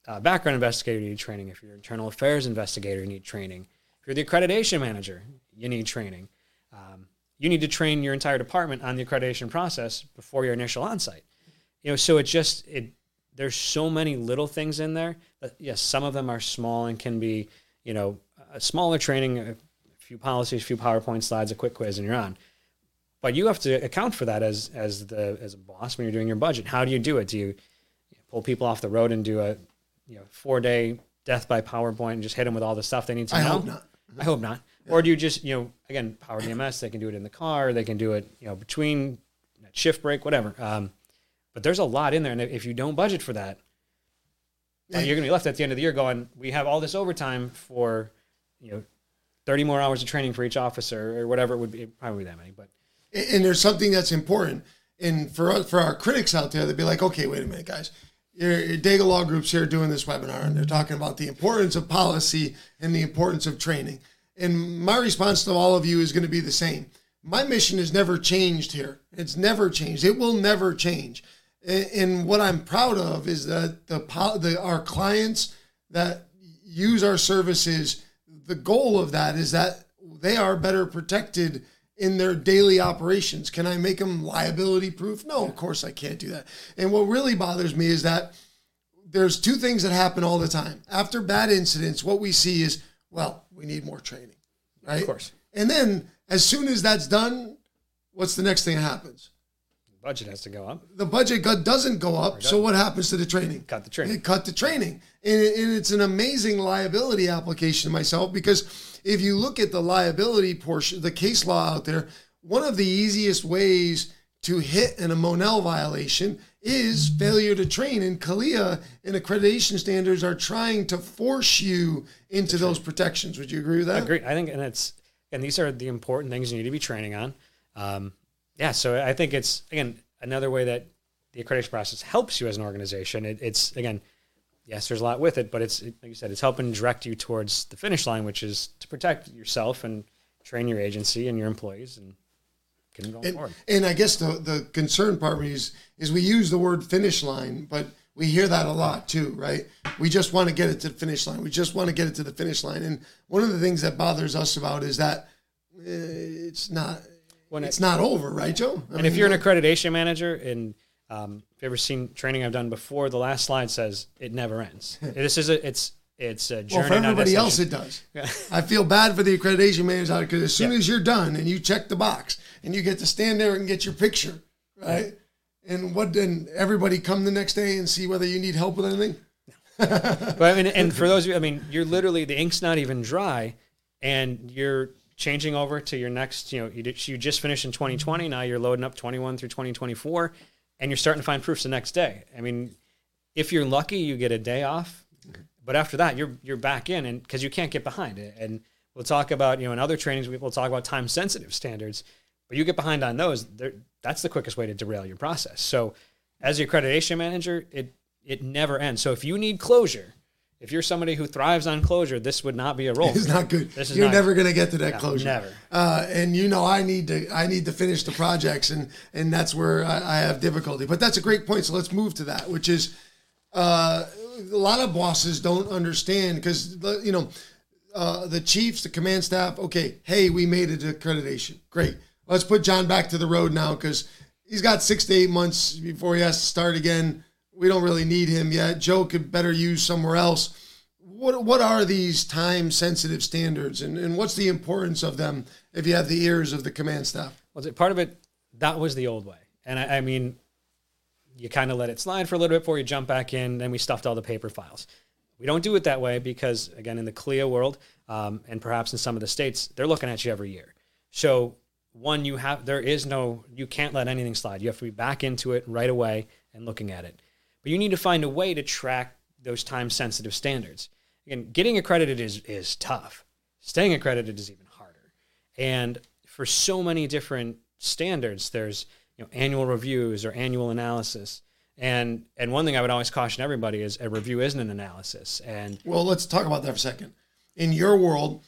a background investigator, you need training. If you're an internal affairs investigator, you need training If you're the accreditation manager, you need training. Um, you need to train your entire department on the accreditation process before your initial onsite. You know, so it just it there's so many little things in there. But yes, some of them are small and can be, you know, a smaller training, a few policies, a few PowerPoint slides, a quick quiz, and you're on. But you have to account for that as as the as a boss when you're doing your budget. How do you do it? Do you pull people off the road and do a you know four day death by PowerPoint and just hit them with all the stuff they need to know? I know? Hope not. I hope not. Yeah. Or do you just, you know, again, Power DMS, they can do it in the car, they can do it, you know, between shift break, whatever. Um, but there's a lot in there. And if you don't budget for that, you're going to be left at the end of the year going, we have all this overtime for, you know, 30 more hours of training for each officer or whatever it would be. Probably that many, but. And there's something that's important. And for, for our critics out there, they'd be like, okay, wait a minute, guys your, your Daigle Law Group's here doing this webinar, and they're talking about the importance of policy and the importance of training. And my response to all of you is going to be the same. My mission has never changed here. It's never changed. It will never change. And what I'm proud of is that the, the our clients that use our services, the goal of that is that they are better protected in their daily operations. Can I make them liability proof? No, of course I can't do that. And what really bothers me is that there's two things that happen all the time. After bad incidents, what we see is, well, we need more training, right? Of course. And then as soon as that's done, what's the next thing that happens? The budget has to go up. The budget doesn't go up. So what happens to the training? Cut the training. It cut the training. And, it's an amazing liability application to myself because if you look at the liability portion, the case law out there, one of the easiest ways to hit an, a Monell violation is failure to train. And CALEA and accreditation standards are trying to force you into those protections. Would you agree with that? I agree. I think, and it's, and these are the important things you need to be training on. Um, yeah. So I think it's, again, another way that the accreditation process helps you as an organization. It, it's, again, yes, there's a lot with it, but it's like you said, it's helping direct you towards the finish line, which is to protect yourself and train your agency and your employees and them going and, forward. And I guess the the concern part is is we use the word finish line, but we hear that a lot too, right? We just want to get it to the finish line. We just want to get it to the finish line. And one of the things that bothers us about is that uh, it's not when it's it, not over, right, Joe? I and mean, if you're an accreditation manager and um, if you've ever seen training I've done before, the last slide says it never ends. [laughs] this is a it's it's a journey. Well, for everybody else, it does. [laughs] I feel bad for the accreditation managers out because as soon as you're done and you check the box and you get to stand there and get your picture, right? And what then? Everybody come the next day and see whether you need help with anything. [laughs] but I mean, and for [laughs] those of you, I mean, you're literally the ink's not even dry, and you're changing over to your next. You know, you, you just finished in 2020. Now you're loading up 21 through 2024 and you're starting to find proofs the next day. I mean, if you're lucky, you get a day off, but after that, you're you're back in, and because you can't get behind it. And we'll talk about you know in other trainings we'll talk about time sensitive standards, but you get behind on those, that's the quickest way to derail your process. So, as the accreditation manager, it it never ends. So if you need closure, if you're somebody who thrives on closure, this would not be a role. It's not good. This is you're never going to get to that no, closure. Never. Uh, and you know, I need to I need to finish the projects, and and that's where I, I, have difficulty. But that's a great point. So let's move to that, which is uh, a lot of bosses don't understand because you know uh, the chiefs, the command staff. Okay, hey, we made it to accreditation. Great. Let's put John back to the road now because he's got six to eight months before he has to start again. We don't really need him yet. Joe could better use somewhere else. What what are these time sensitive standards and, and what's the importance of them if you have the ears of the command staff? Was it part of it? That was the old way, and I, I mean, you kind of let it slide for a little bit before you jump back in. Then we stuffed all the paper files. We don't do it that way because, again, in the CALEA world, um, and perhaps in some of the states, they're looking at you every year. So one, you have there is no you can't let anything slide. You have to be back into it right away and looking at it. But you need to find a way to track those time sensitive standards. Again, getting accredited is is tough. Staying accredited is even harder. And for so many different standards, there's you know annual reviews or annual analysis. And and one thing I would always caution everybody is a review isn't an analysis. And well, let's talk about that for a second. In your world,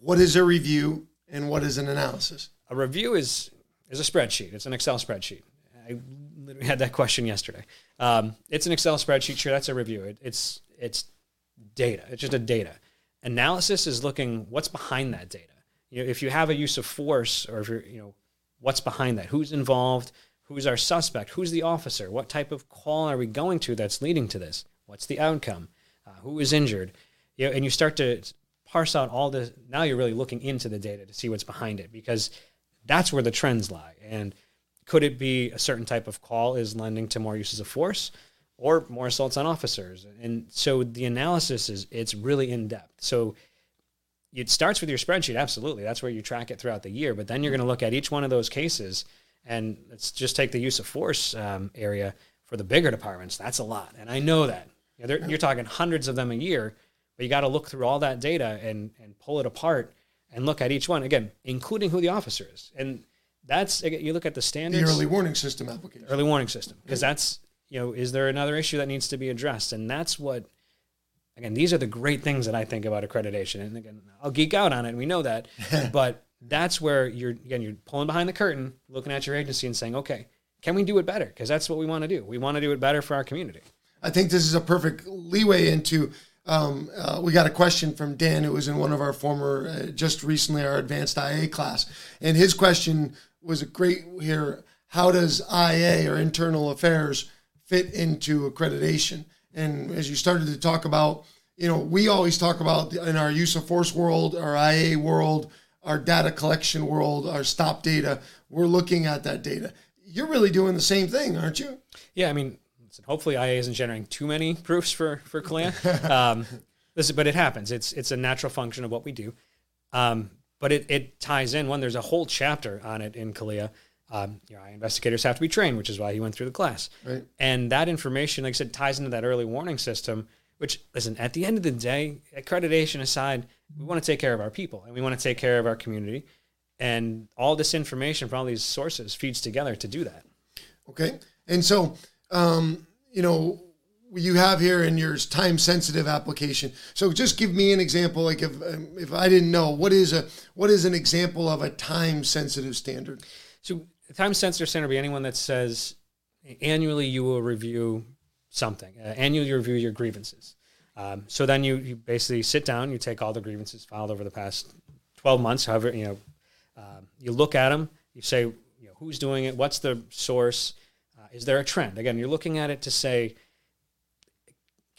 what is a review and what is an analysis? A review is is a spreadsheet. It's an Excel spreadsheet. I literally had that question yesterday. Um, it's an Excel spreadsheet. Sure, that's a review. It, it's it's data. It's just a data. Analysis is looking what's behind that data. You know, if you have a use of force, or if you're you know what's behind that, who's involved, Who's our suspect? Who's the officer? What type of call are we going to that's leading to this? What's the outcome? Uh, who is injured? You know, and you start to parse out all the. Now you're really looking into the data to see what's behind it because that's where the trends lie. And could it be a certain type of call is lending to more uses of force? or more assaults on officers. And so the analysis is it's really in depth. So it starts with your spreadsheet, absolutely. That's where you track it throughout the year. But then you're going to look at each one of those cases and let's just take the use of force um, area for the bigger departments. That's a lot, and I know that. You know, you're talking hundreds of them a year, but you got to look through all that data and and pull it apart and look at each one again, including who the officer is. And that's you look at the standards. The early warning system application. Early warning system, because that's you know, is there another issue that needs to be addressed? And that's what. Again, these are the great things that I think about accreditation. And again, I'll geek out on it, and we know that. [laughs] but that's where you're again you're pulling behind the curtain, looking at your agency and saying, okay, can we do it better? Because that's what we want to do. We want to do it better for our community. I think this is a perfect leeway into. Um, uh, we got a question from Dan, who was in one of our former, uh, just recently, our advanced IA class, and his question was a great here. How does IA or internal affairs fit into accreditation? And as you started to talk about, you know, we always talk about in our use of force world, our IA world, our data collection world, our stop data, we're looking at that data. You're really doing the same thing, aren't you? Yeah, I mean, hopefully IA isn't generating too many [laughs] proofs for for CALEA. um, listen, but it happens. It's it's a natural function of what we do. Um, but it, it ties in. One, there's a whole chapter on it in CALEA. Um, you know, investigators have to be trained, which is why he went through the class. Right. And that information, like I said, ties into that early warning system. Which, listen, at the end of the day, accreditation aside, we want to take care of our people and we want to take care of our community. And all this information from all these sources feeds together to do that. Okay. And so, um, you know, you have here in your time sensitive application. So just give me an example. Like if, um, if I didn't know what is a, what is an example of a time sensitive standard? So time sensitive center be anyone that says annually you will review something, uh, annually review your grievances. Um, so then you, you basically sit down, you take all the grievances filed over the past 12 months, however, you know, uh, you look at them, you say, you know, who's doing it, what's the source, uh, is there a trend? Again, you're looking at it to say,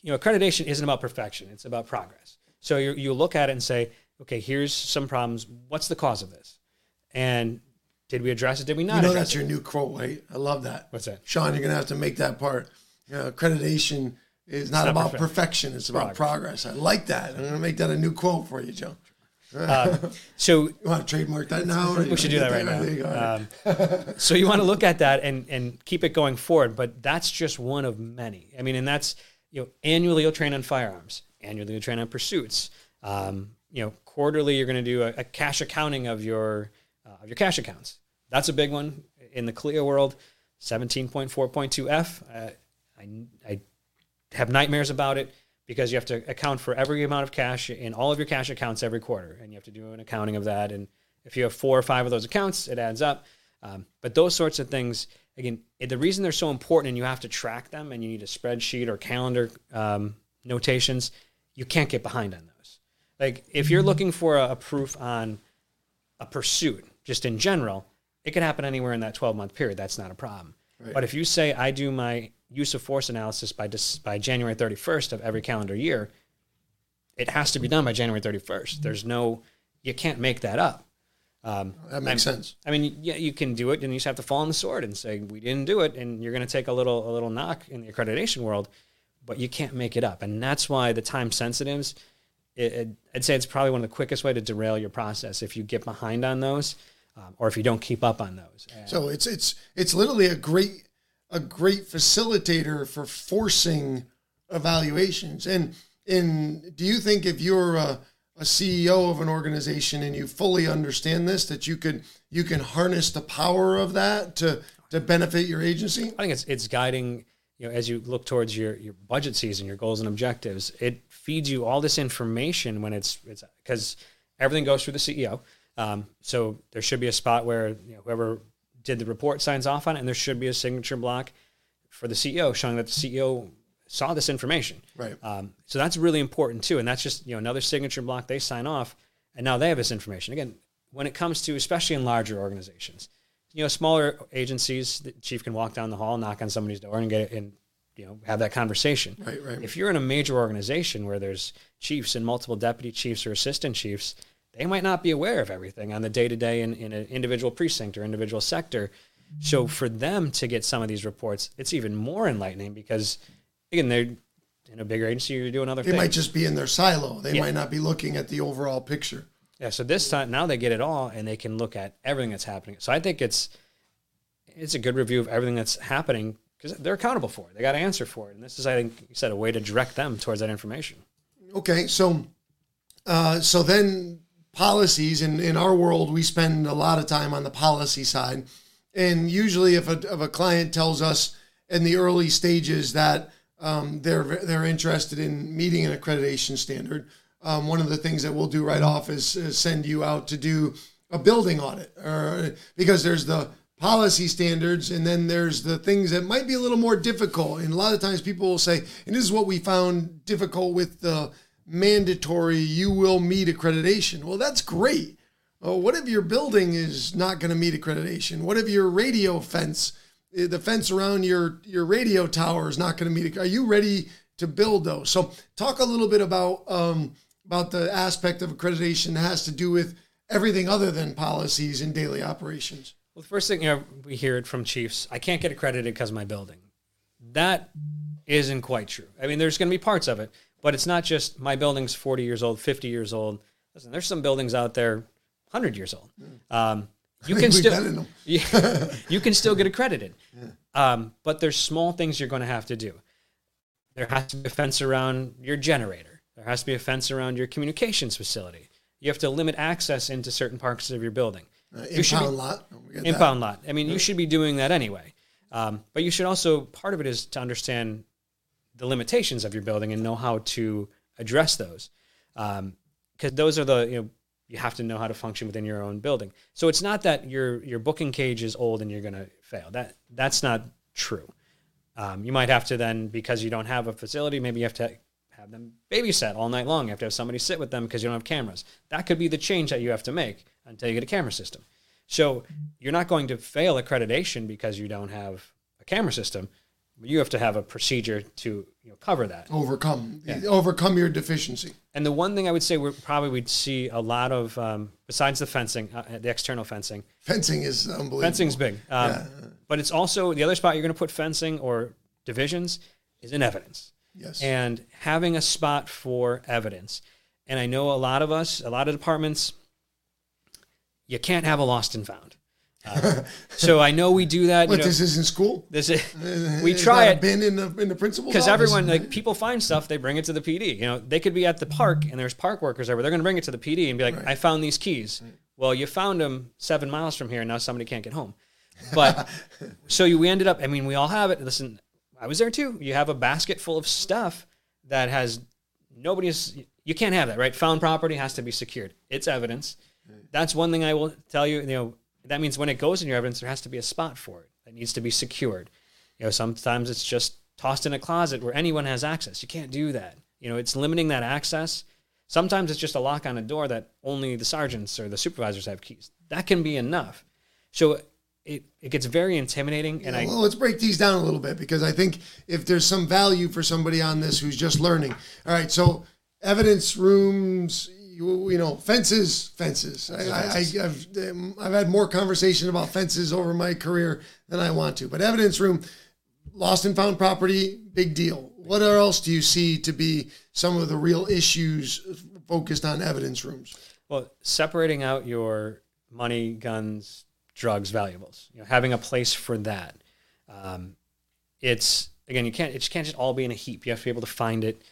you know, accreditation isn't about perfection, it's about progress. So you, you look at it and say, okay, here's some problems. What's the cause of this? And did we address it? Did we not? You know, that's it? your new quote, right? I love that. What's that? Sean, you're going to have to make that part. You know, accreditation is not, not about perfect. perfection. It's about progress. progress. I like that. I'm going to make that a new quote for you, Joe. Uh, [laughs] so you want to trademark that now? [laughs] We should do that right now. Um, so you want to look at that and and keep it going forward, but that's just one of many. I mean, and that's you know annually you'll train on firearms, annually you'll train on pursuits. Um, you know, quarterly you're going to do a, a, cash accounting of your uh, of your cash accounts. That's a big one in the CALEA world. 17.4.2F. Uh, I, I have nightmares about it because you have to account for every amount of cash in all of your cash accounts every quarter, and you have to do an accounting of that. And if you have four or five of those accounts, it adds up. Um, but those sorts of things, again, the reason they're so important and you have to track them and you need a spreadsheet or calendar um, notations, you can't get behind on those. Like if you're looking for a, a proof on a pursuit, just in general, it could happen anywhere in that 12 month period. That's not a problem. Right. But if you say I do my use of force analysis by dis- by January 31st of every calendar year, it has to be done by January 31st. There's no, you can't make that up. Um, That makes sense. I mean, yeah, you can do it, and you just have to fall on the sword and say we didn't do it, and you're going to take a little a little knock in the accreditation world, but you can't make it up, and that's why the time sensitives. It, it, I'd say it's probably one of the quickest way to derail your process if you get behind on those, um, or if you don't keep up on those. And- So it's it's it's literally a great a great facilitator for forcing evaluations. And and do you think if you're a, a CEO of an organization and you fully understand this, that you could you can harness the power of that to to benefit your agency? I think it's it's guiding you know as you look towards your your budget season, your goals and objectives. It feeds you all this information when it's it's because everything goes through the CEO. Um, so there should be a spot where you know, whoever did the report signs off on it, and there should be a signature block for the CEO showing that the CEO saw this information. Right. Um, so that's really important too, and that's just you know another signature block. They sign off, and now they have this information. Again, when it comes to especially in larger organizations, you know, smaller agencies, the chief can walk down the hall, knock on somebody's door, and get it, and you know have that conversation. Right, right. If you're in a major organization where there's chiefs and multiple deputy chiefs or assistant chiefs, they might not be aware of everything on the day to day in in an individual precinct or individual sector. So for them to get some of these reports, it's even more enlightening because again, they're in a bigger agency, you're doing other They things. might just be in their silo. They Yeah. might not be looking at the overall picture. Yeah, so this time now they get it all and they can look at everything that's happening. So I think it's it's a good review of everything that's happening because they're accountable for it. They got to answer for it, and this is, I think, you said, a way to direct them towards that information. Okay, so uh, so then policies. In, in our world we spend a lot of time on the policy side, and usually if a, if a client tells us in the early stages that um, they're they're interested in meeting an accreditation standard, um, one of the things that we'll do right off is, is send you out to do a building audit, or because there's the policy standards and then there's the things that might be a little more difficult. And a lot of times people will say and this is what we found difficult with the mandatory you will meet accreditation. Well that's great. Oh, what if your building is not going to meet accreditation? What if your radio fence eh, the fence around your your radio tower is not going to meet are you ready to build those? So talk a little bit about um, about the aspect of accreditation that has to do with everything other than policies and daily operations. Well, the first thing you know, we hear it from chiefs: I can't get accredited because of my building. That isn't quite true. I mean, there's going to be parts of it, but it's not just my building's 40 years old, 50 years old. Listen, there's some buildings out there 100 years old. Um, [laughs] you can still [laughs] you, you can still get accredited, [laughs] um, but there's small things you're going to have to do. There has to be a fence around your generator. There has to be a fence around your communications facility. You have to limit access into certain parts of your building. Uh, You should be- impound lot. Don't that. impound lot. I mean, you should be doing that anyway. Um, but you should also part of it is to understand the limitations of your building and know how to address those, because those are the you know you have to know how to function within your own building. So it's not that your your booking cage is old and you're going to fail. That that's not true. Um, you might have to then because you don't have a facility, maybe you have to have them babysat all night long. You have to have somebody sit with them because you don't have cameras. That could be the change that you have to make until you get a camera system. So you're not going to fail accreditation because you don't have a camera system. You have to have a procedure to you know, cover that. overcome overcome your deficiency. And the one thing I would say we probably would see a lot of, um, besides the fencing, uh, the external fencing, Fencing is unbelievable. fencing's big. Um, But it's also the other spot you're going to put fencing or divisions is in evidence. Yes. and having a spot for evidence. And I know a lot of us, a lot of departments, you can't have a lost and found. Uh, so I know we do that. You know, this is in school? this is, [laughs] we try it Been in the in the principal's because everyone like people find stuff they bring it to the PD. You know, they could be at the park and there's park workers over. They're going to bring it to the PD and be like, "I found these keys." Well, you found them seven miles from here, and now somebody can't get home. But [laughs] so you, we ended up. I mean, we all have it. Listen, I was there too. You have a basket full of stuff that has nobody's. You can't have that, right? Found property has to be secured. It's evidence. That's one thing I will tell you. You know, that means when it goes in your evidence, there has to be a spot for it. that needs to be secured. You know, sometimes it's just tossed in a closet where anyone has access. You can't do that. You know, it's limiting that access. Sometimes it's just a lock on a door that only the sergeants or the supervisors have keys. That can be enough. So it, it gets very intimidating. And I well, let's break these down a little bit because I think if there's some value for somebody on this who's just learning. All right, so evidence rooms, you, you know, fences, fences. I, I, I've I've had more conversation about fences over my career than I want to, but evidence room, lost and found property, big deal. What else do you see to be some of the real issues focused on evidence rooms? Well, separating out your money, guns, drugs, valuables, you know, having a place for that. Um, it's again, you can't it can't just all be in a heap. You have to be able to find it,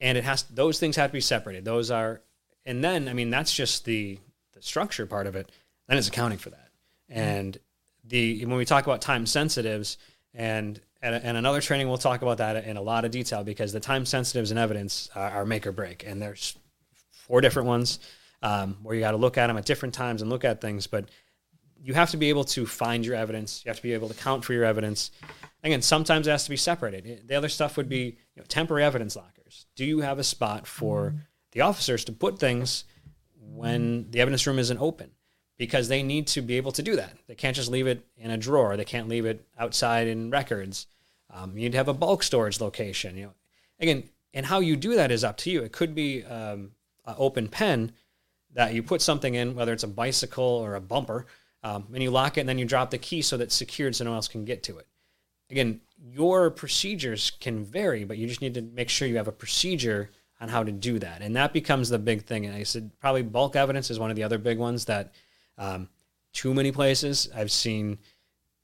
and it has those things have to be separated. Those are, and then I mean that's just the the structure part of it. Then it's accounting for that, and the when we talk about time sensitives and and, and another training we'll talk about that in a lot of detail because the time sensitives and evidence are, are make or break, and there's four different ones um, where you got to look at them at different times and look at things, but you have to be able to find your evidence. You have to be able to count for your evidence. Again, sometimes it has to be separated. The other stuff would be you know, temporary evidence lockers. Do you have a spot for mm-hmm. The officers to put things when the evidence room isn't open? Because they need to be able to do that. They can't just leave it in a drawer. They can't leave it outside in records. Um, you need to have a bulk storage location. You know, again, and how you do that is up to you. It could be um, an open pen that you put something in, whether it's a bicycle or a bumper, um, and you lock it and then you drop the key so that it's secured so no one else can get to it. Again, your procedures can vary, but you just need to make sure you have a procedure on how to do that. And that becomes the big thing. And I said probably bulk evidence is one of the other big ones that um, too many places I've seen,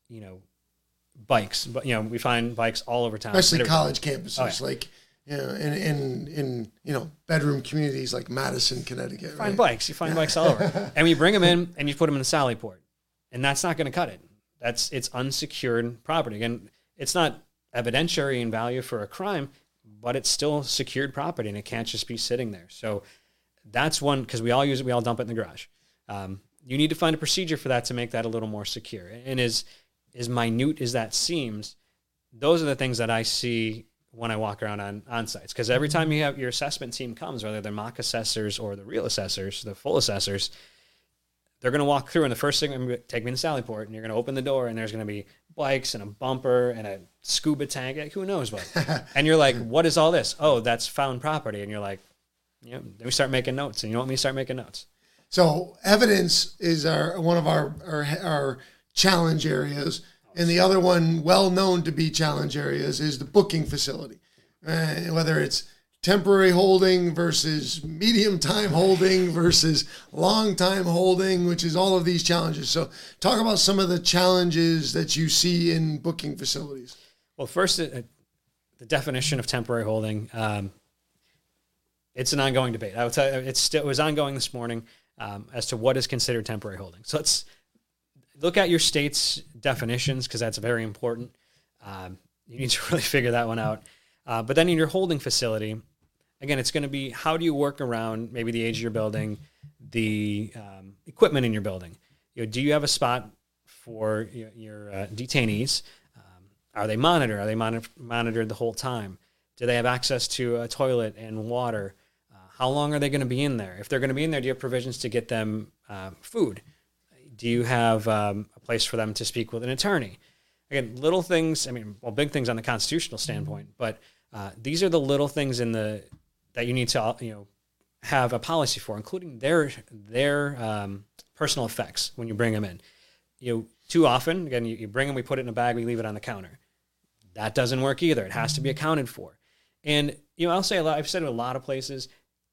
you know, bikes, but you know, we find bikes all over town. Especially college campuses. Oh, yeah. Like you know, in, in in you know bedroom communities like Madison, Connecticut. You find right? bikes, you find bikes all over, [laughs] and you bring them in and you put them in the sally port and that's not going to cut it. That's it's unsecured property, and it's not evidentiary in value for a crime, but it's still secured property, and it can't just be sitting there. So that's one because we all use it, we all dump it in the garage. Um, you need to find a procedure for that to make that a little more secure. And as as minute as that seems, those are the things that I see when I walk around on, on sites. Because every time you have your assessment team comes, whether they're mock assessors or the real assessors, the full assessors, they're going to walk through, and the first thing I'm going to take me to Sallyport, and you're going to open the door, and there's going to be bikes and a bumper and a scuba tank, like, who knows what. [laughs] and you're like, what is all this? Oh, that's found property. And you're like, yeah. Then we start making notes, and you want me to start making notes. So evidence is our one of our our, our challenge areas, and the other one, well known to be challenge areas, is the booking facility. Uh, whether it's temporary holding versus medium time holding versus long time holding, which is all of these challenges. So, talk about some of the challenges that you see in booking facilities. Well, first, uh, the definition of temporary holding. Um, it's an ongoing debate. I would tell you, it's still, it was ongoing this morning um, as to what is considered temporary holding. So let's look at your state's definitions because that's very important. Um, you need to [laughs] really figure that one out. Uh, but then in your holding facility, again, it's going to be how do you work around maybe the age of your building, the um, equipment in your building. You know, do you have a spot for your, your uh, detainees? Are they monitored? Are they mon- monitored the whole time? Do they have access to a toilet and water? Uh, how long are they going to be in there? If they're going to be in there, do you have provisions to get them uh, food? Do you have um, a place for them to speak with an attorney? Again, little things. I mean, well, big things on the constitutional standpoint, but uh, these are the little things in the that you need to you know have a policy for, including their their um, personal effects when you bring them in. You know, too often, again, you, you bring them, we put it in a bag, we leave it on the counter. That doesn't work either. It has to be accounted for. And you know, I'll say a lot. I've said it a lot of places.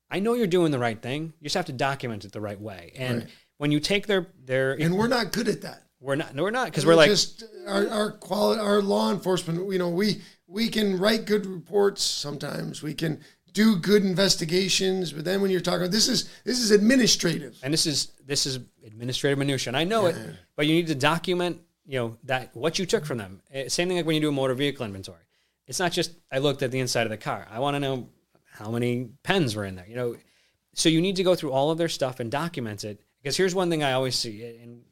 I know you're doing the right thing. You just have to document it the right way. And right. when you take their their and we're not good at that. We're not. No, we're not because we're, we're like just our our quality, our law enforcement. You know, we we can write good reports sometimes. We can do good investigations, but then when you're talking, this is this is administrative, and this is this is administrative minutia, and I know yeah. it, but you need to document, you know, that what you took from them. Eh, same thing like when you do a motor vehicle inventory. It's not just I looked at the inside of the car. I want to know how many pens were in there. You know, so you need to go through all of their stuff and document it. Because here's one thing I always see, and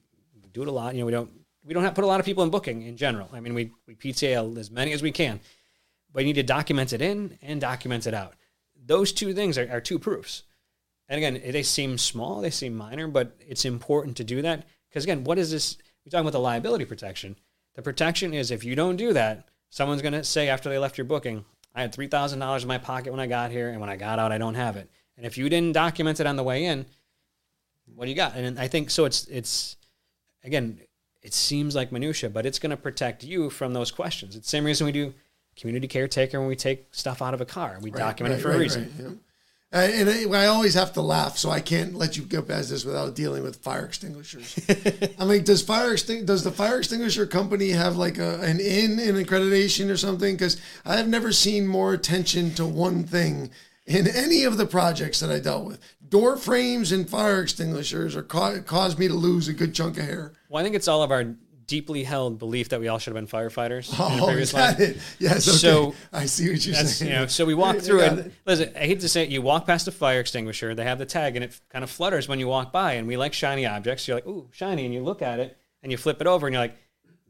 we do it a lot. You know, we don't we don't have put a lot of people in booking in general. I mean, we we PTA as many as we can, but you need to document it in and document it out. Those two things are, are two proofs. And again, they seem small, they seem minor, but it's important to do that because again, what is this? We're talking about the liability protection. The protection is if you don't do that, someone's going to say after they left your booking, I had three thousand dollars in my pocket when I got here, and when I got out, I don't have it. And if you didn't document it on the way in, what do you got? And I think so. It's it's again, it seems like minutia, but it's going to protect you from those questions. It's the same reason we do community caretaker when we take stuff out of a car. We right, document right, it for right, a reason. Yeah. Uh, and I, I, always have to laugh, so I can't let you go past this without dealing with fire extinguishers. [laughs] I mean, does fire extin- does the fire extinguisher company have like a, an in in accreditation or something? Because I have never seen more attention to one thing in any of the projects that I dealt with. Door frames and fire extinguishers are ca- caused me to lose a good chunk of hair. Well, I think it's all of our deeply held belief that we all should have been firefighters. Oh, is that it? Yes. Okay. So I see what you're saying. You know, so we walk through it. it. Listen, I hate to say it, you walk past a fire extinguisher. They have the tag, and it kind of flutters when you walk by. And we like shiny objects. You're like, ooh, shiny, and you look at it, and you flip it over, and you're like,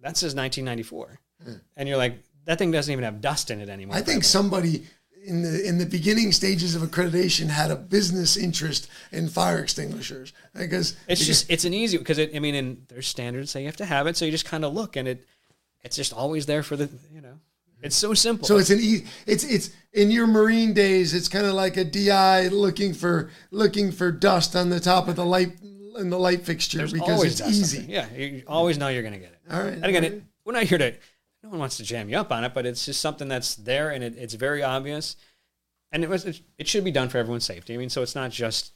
that says 1994, hmm. and you're like, that thing doesn't even have dust in it anymore. I think somebody in the in the beginning stages of accreditation had a business interest in fire extinguishers because it's because, just it's an easy because it I mean in there's standards say you have to have it so you just kind of look and it it's just always there for the you know it's so simple. So it's an e- it's it's in your marine days it's kind of like a DI looking for looking for dust on the top of the light in the light fixture there's because it's easy. Yeah, you always know you're going to get it. All right. And again, right. It, we're not here to no one wants to jam you up on it, but it's just something that's there and it, it's very obvious. And it was it should be done for everyone's safety. I mean, so it's not just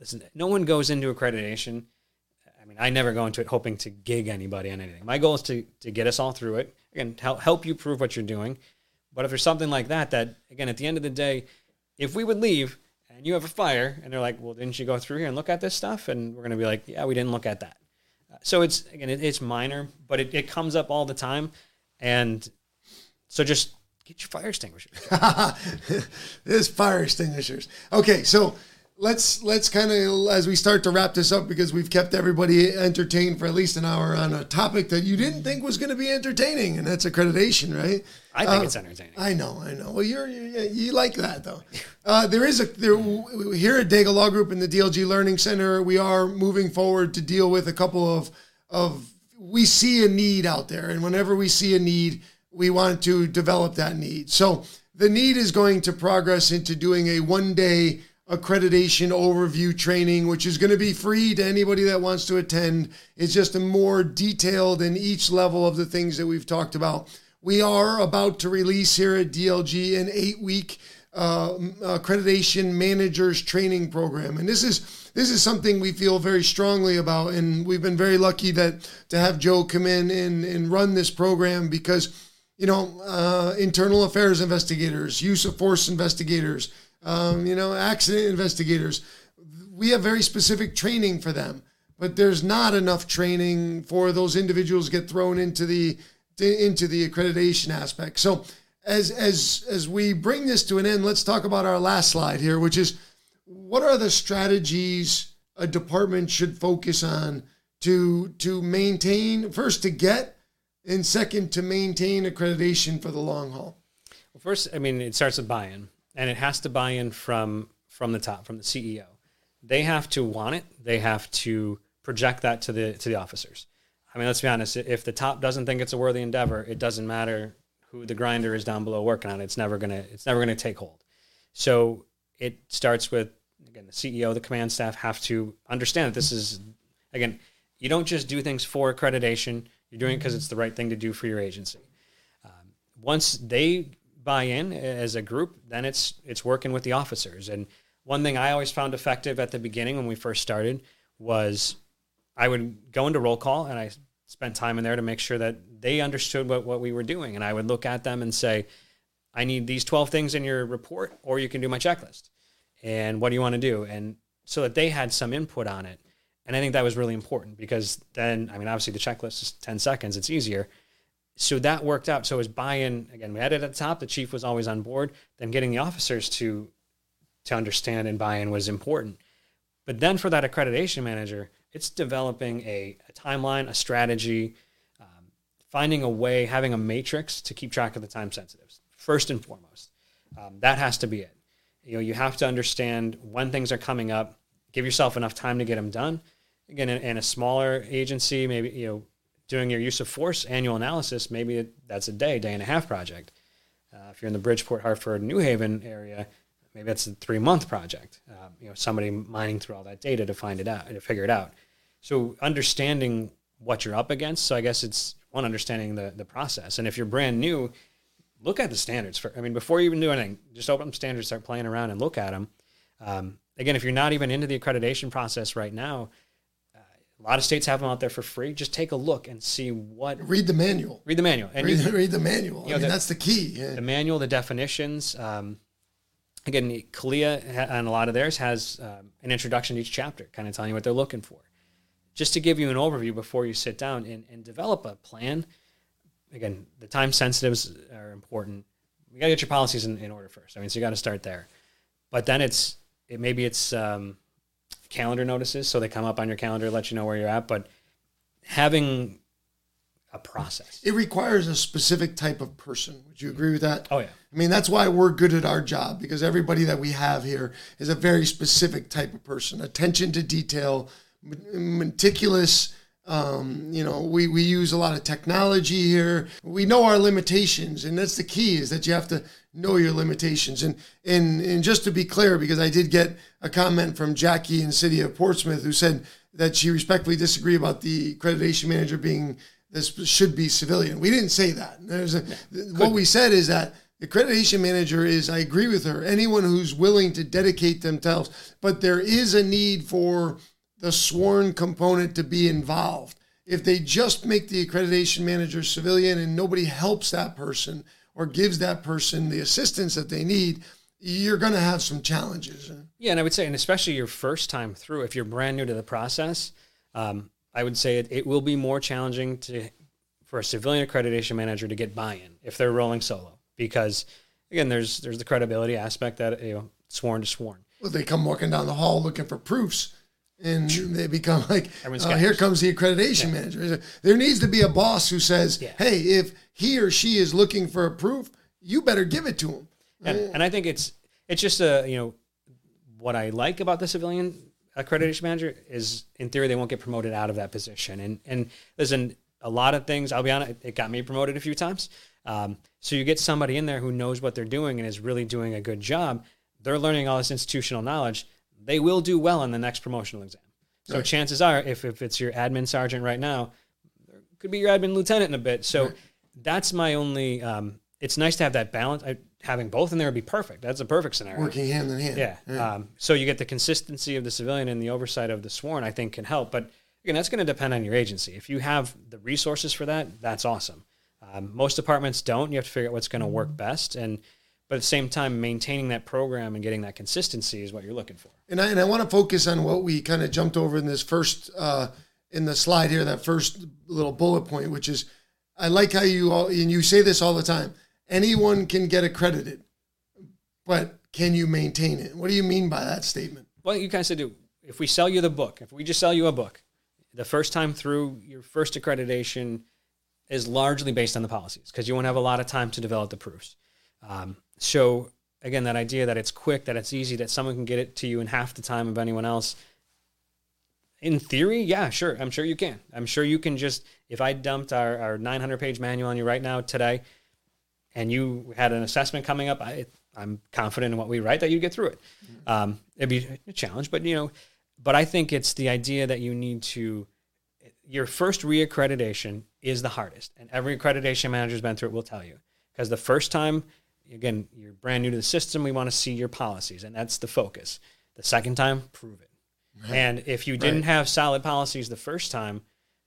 listen. No one goes into accreditation. I mean, I never go into it hoping to gig anybody on anything. My goal is to to get us all through it. Again, help help you prove what you're doing. But if there's something like that, that again, at the end of the day, if we would leave and you have a fire and they're like, well, didn't you go through here and look at this stuff? And we're going to be like, yeah, we didn't look at that. So it's again, it, it's minor, but it, it comes up all the time. And so just get your fire extinguishers. [laughs] There's fire extinguishers. Okay, so let's let's kind of as we start to wrap this up because we've kept everybody entertained for at least an hour on a topic that you didn't think was going to be entertaining, and that's accreditation, right? I think uh, it's entertaining. I know, I know. Well, you're, you you like that though. Uh, there is a there here at Daigle Law Group in the DLG Learning Center. We are moving forward to deal with a couple of of we see a need out there. And whenever we see a need, we want to develop that need. So the need is going to progress into doing a one day accreditation overview training, which is going to be free to anybody that wants to attend. It's just a more detailed in each level of the things that we've talked about. We are about to release here at DLG an eight week uh, accreditation managers training program. And this is this is something we feel very strongly about, and we've been very lucky that to have Joe come in and, and run this program because you know uh, internal affairs investigators, use of force investigators, um, you know accident investigators, we have very specific training for them, but there's not enough training for those individuals get thrown into the into the accreditation aspect. So as as as we bring this to an end, let's talk about our last slide here, which is what are the strategies a department should focus on to to maintain first to get and second to maintain accreditation for the long haul? Well, first, I mean, it starts with buy-in, and it has to buy in from from the top, from the CEO. They have to want it. They have to project that to the to the officers. I mean, let's be honest. If the top doesn't think it's a worthy endeavor, it doesn't matter who the grinder is down below working on it. It's never gonna it's never gonna take hold. So it starts with again, the CEO, the command staff have to understand that this is, again, you don't just do things for accreditation. You're doing it because it's the right thing to do for your agency. Um, once they buy in as a group, then it's it's working with the officers. And one thing I always found effective at the beginning when we first started was I would go into roll call and I spent time in there to make sure that they understood what, what we were doing. And I would look at them and say, I need these 12 things in your report, or you can do my checklist and what do you want to do? And so that they had some input on it. And I think that was really important because then, I mean, obviously the checklist is 10 seconds, it's easier. So that worked out. So it was buy in, again, we had it at the top, the chief was always on board. Then getting the officers to, to understand and buy in was important. But then for that accreditation manager, it's developing a, a timeline, a strategy, finding a way, having a matrix to keep track of the time sensitives first and foremost. Um, that has to be it. You know, you have to understand when things are coming up. Give yourself enough time to get them done. Again, in, in a smaller agency, maybe you know, doing your use of force annual analysis, maybe that's a day, day and a half project. Uh, if you're in the Bridgeport, Hartford, New Haven area, maybe that's a three month project. Um, you know, somebody mining through all that data to find it out, to figure it out. So understanding what you're up against. So I guess it's one understanding the the process. And if you're brand new, look at the standards. For I mean, before you even do anything, just open up standards, start playing around, and look at them. Um, again, if you're not even into the accreditation process right now, uh, a lot of states have them out there for free. Just take a look and see what. Read the manual. Read the manual. And read, you, read the manual. I know, mean, the- that's the key. Yeah. the manual, the definitions. Um, again, CALEA ha- and a lot of theirs has um, an introduction to each chapter, kind of telling you what they're looking for. Just to give you an overview before you sit down and, and develop a plan. Again, the time sensitives are important. You got to get your policies in, in order first. I mean, so you got to start there. But then it's it maybe it's um, calendar notices, so they come up on your calendar, let you know where you're at. But having a process. it requires a specific type of person. Would you agree with that? Oh yeah. I mean, that's why we're good at our job because everybody that we have here is a very specific type of person. Attention to detail, meticulous. Um, you know, we, we use a lot of technology here. We know our limitations, and that's the key is that you have to know your limitations. And and and just to be clear, because I did get a comment from Jackie in the city of Portsmouth who said that she respectfully disagree about the accreditation manager being this should be civilian. We didn't say that. There's a, what we said is that the accreditation manager is, I agree with her, anyone who's willing to dedicate themselves, but there is a need for the sworn component to be involved. If they just make the accreditation manager civilian and nobody helps that person or gives that person the assistance that they need, you're going to have some challenges. Yeah, and I would say, and especially your first time through, if you're brand new to the process, um, I would say it, it will be more challenging to for a civilian accreditation manager to get buy-in if they're rolling solo, because again, there's there's the credibility aspect that you know sworn to sworn. Well, they come walking down the hall looking for proofs, and they become like, uh, "Here comes the accreditation manager." There needs to be a boss who says, Yeah. "Hey, if he or she is looking for a proof, you better give it to him." And, and I think it's it's just a you know what I like about the civilian accreditation manager is in theory they won't get promoted out of that position. And and there's an, a lot of things. I'll be honest, it got me promoted a few times. Um, so you get somebody in there who knows what they're doing and is really doing a good job. They're learning all this institutional knowledge. They will do well in the next promotional exam. So Right. chances are, if, if it's your admin sergeant right now, there could be your admin lieutenant in a bit. So that's my only. Um, it's nice to have that balance. I, having both in there would be perfect. That's a perfect scenario. Working hand in hand. Yeah. Um, so you get the consistency of the civilian and the oversight of the sworn. I think can help, but again, that's going to depend on your agency. If you have the resources for that, that's awesome. Um, most departments don't. You have to figure out what's going to work best, and but at the same time, maintaining that program and getting that consistency is what you're looking for. And I, and I want to focus on what we kind of jumped over in this first uh, in the slide here, that first little bullet point, which is I like how you all and you say this all the time. Anyone can get accredited, but can you maintain it? What do you mean by that statement? Well, you kind of said, if we sell you the book, if we just sell you a book, the first time through, your first accreditation is largely based on the policies because you won't have a lot of time to develop the proofs. Um, so again, that idea that it's quick, that it's easy, that someone can get it to you in half the time of anyone else. In theory, yeah, sure. I'm sure you can. I'm sure you can just, if I dumped our, our 900 page manual on you right now today, and you had an assessment coming up, I, I'm confident in what we write that you'd get through it. Um, it'd be a challenge, but you know, but I think it's the idea that you need to. Your first reaccreditation is the hardest, and every accreditation manager's been through it will tell you. Because the first time, again, you're brand new to the system, we want to see your policies, and that's the focus. The second time, prove it. And if you didn't Right. have solid policies the first time,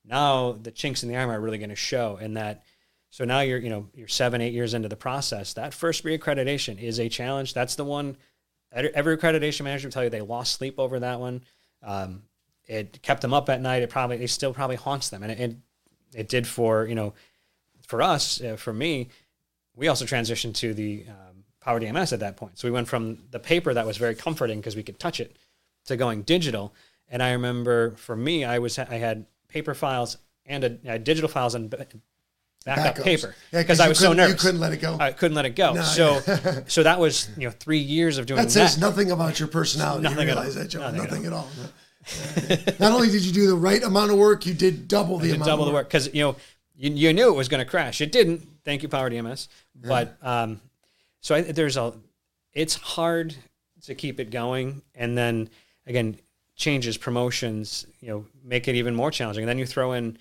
now the chinks in the armor are really going to show And that so now you're, you know, you're seven, eight years into the process. That first reaccreditation is a challenge. That's the one. Every accreditation manager will tell you they lost sleep over that one. Um, it kept them up at night. It probably, it still probably haunts them, and it, it, it did for you know, for us, uh, for me. We also transitioned to the um, Power DMS at that point. So we went from the paper that was very comforting because we could touch it to going digital. And I remember for me, I was I had paper files and a, digital files and backup Backups. paper Yeah, because I was so nervous. You couldn't let it go. I couldn't let it go. No, so, [laughs] so that was you know three years of doing that that. says nothing about your personality. Nothing you at all. that, Joe? Nothing Nothing, at at all. [laughs] Not only did you do the right amount of work, you did double the did amount. double of the work because you know you, you knew it was going to crash. It didn't. Thank you, Power DMS. But um, so I, there's a. It's hard to keep it going, and then again, changes, promotions, you know, make it even more challenging. And then you throw in,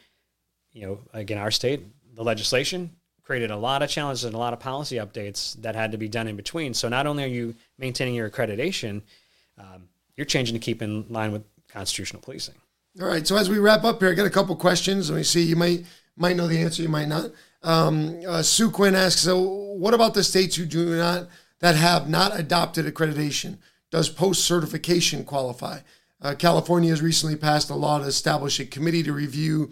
you know, again, our state, the legislation created a lot of challenges and a lot of policy updates that had to be done in between. So not only are you maintaining your accreditation, um, you're changing to keep in line with constitutional policing. All right. So as we wrap up here, I got a couple questions. Let me see. You might might know the answer. You might not. Um, uh, Sue Quinn asks, so what about the states who do not that have not adopted accreditation? Does post certification qualify? Uh, California has recently passed a law to establish a committee to review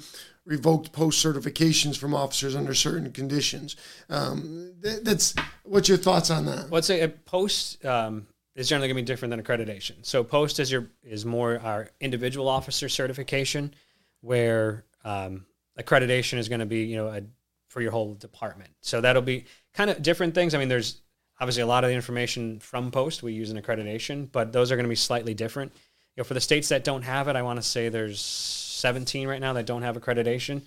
revoked post certifications from officers under certain conditions. Um, th- that's what's your thoughts on that? Well, I'd a post um, is generally going to be different than accreditation. So post is your is more our individual officer certification, where um, accreditation is going to be you know a, for your whole department. So that'll be kind of different things. I mean, there's obviously a lot of the information from post we use in accreditation, but those are going to be slightly different. You know, for the states that don't have it, I want to say there's 17 right now that don't have accreditation.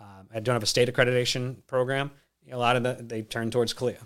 Um, I don't have a state accreditation program. A lot of the they turn towards CALEA.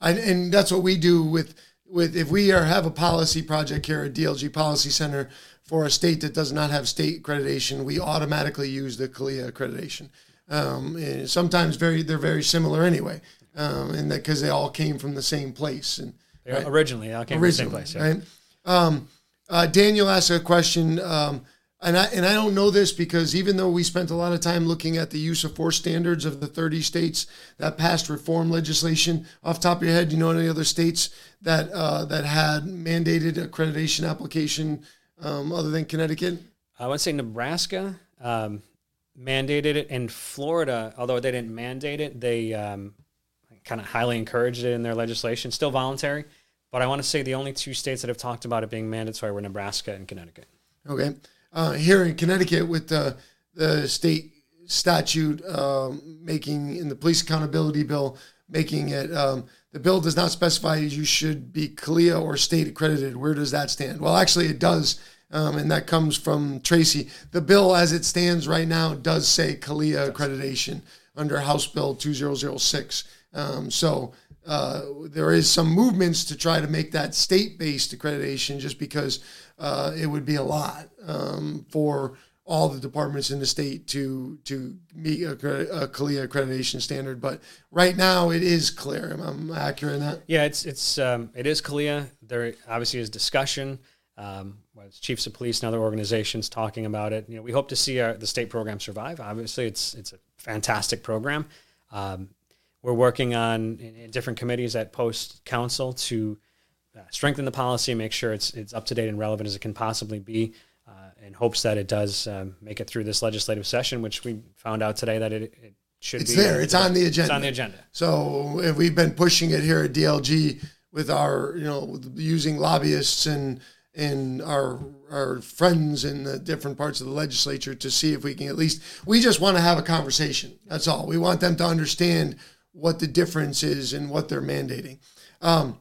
And, and that's what we do with with if we are have a policy project here at DLG Policy Center for a state that does not have state accreditation, we automatically use the CALEA accreditation. Um, and sometimes very they're very similar anyway, um, and that because they all came from the same place and They Originally, I came from the same place. yeah. right? Um, uh, Daniel asked a question, um, and I and I don't know this because even though we spent a lot of time looking at the use of force standards of the 30 states that passed reform legislation, off the top of your head, do you know any other states that uh, that had mandated accreditation application um, other than Connecticut? I would say Nebraska um, mandated it, and Florida, although they didn't mandate it, they um, kind of highly encouraged it in their legislation. Still voluntary, but I want to say the only two states that have talked about it being mandatory were Nebraska and Connecticut. Okay. Uh, here in Connecticut, with the, the state statute um, making in the police accountability bill, making it um, the bill does not specify you should be CALEA or state accredited. Where does that stand? Well, actually, it does. Um, and that comes from Tracy. The bill, as it stands right now, does say CALEA accreditation under House Bill 2006. Um, so uh, there is some movements to try to make that state-based accreditation, just because uh, it would be a lot um, for all the departments in the state to to meet a, a CALEA accreditation standard. But right now, it is clear. Am I'm accurate in that? Yeah, it's it's um, it is CALEA. There obviously is discussion. Um, chiefs of police and other organizations talking about it. You know, we hope to see our, the state program survive. Obviously, it's it's a fantastic program. Um, we're working on in, in different committees at Post Council to uh, strengthen the policy, make sure it's it's up to date and relevant as it can possibly be, in hopes that it does um, make it through this legislative session, which we found out today that it, it should It's be. there. It's on the agenda. It's on the agenda. So if we've been pushing it here at DLG with our, you know, using lobbyists and and our our friends in the different parts of the legislature to see if we can at least we just want to have a conversation. That's all. We want them to understand what the difference is and what they're mandating. Um,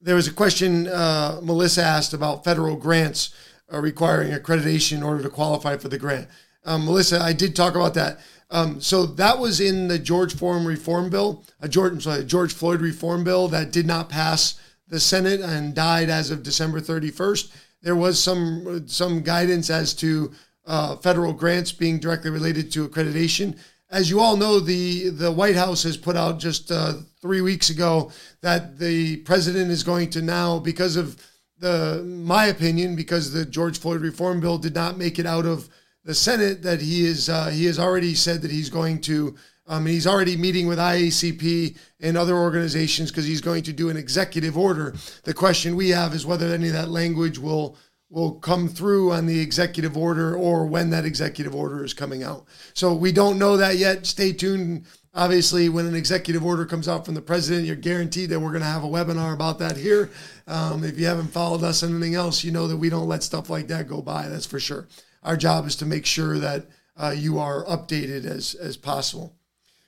there was a question uh, Melissa asked about federal grants uh, requiring accreditation in order to qualify for the grant. Um, Melissa, I did talk about that. Um, so that was in the George Forum reform bill, a George, sorry, George Floyd reform bill that did not pass the Senate and died as of December 31st. There was some some guidance as to uh, federal grants being directly related to accreditation. As you all know, the the White House has put out just uh, three weeks ago that the president is going to now, because of the my opinion, because the George Floyd reform bill did not make it out of the Senate, that he is uh, he has already said that he's going to. Um, he's already meeting with IACP and other organizations because he's going to do an executive order. The question we have is whether any of that language will will come through on the executive order or when that executive order is coming out. So we don't know that yet. Stay tuned. Obviously, when an executive order comes out from the president, you're guaranteed that we're going to have a webinar about that here. Um, if you haven't followed us anything else, you know that we don't let stuff like that go by. That's for sure. Our job is to make sure that uh, you are updated as as possible.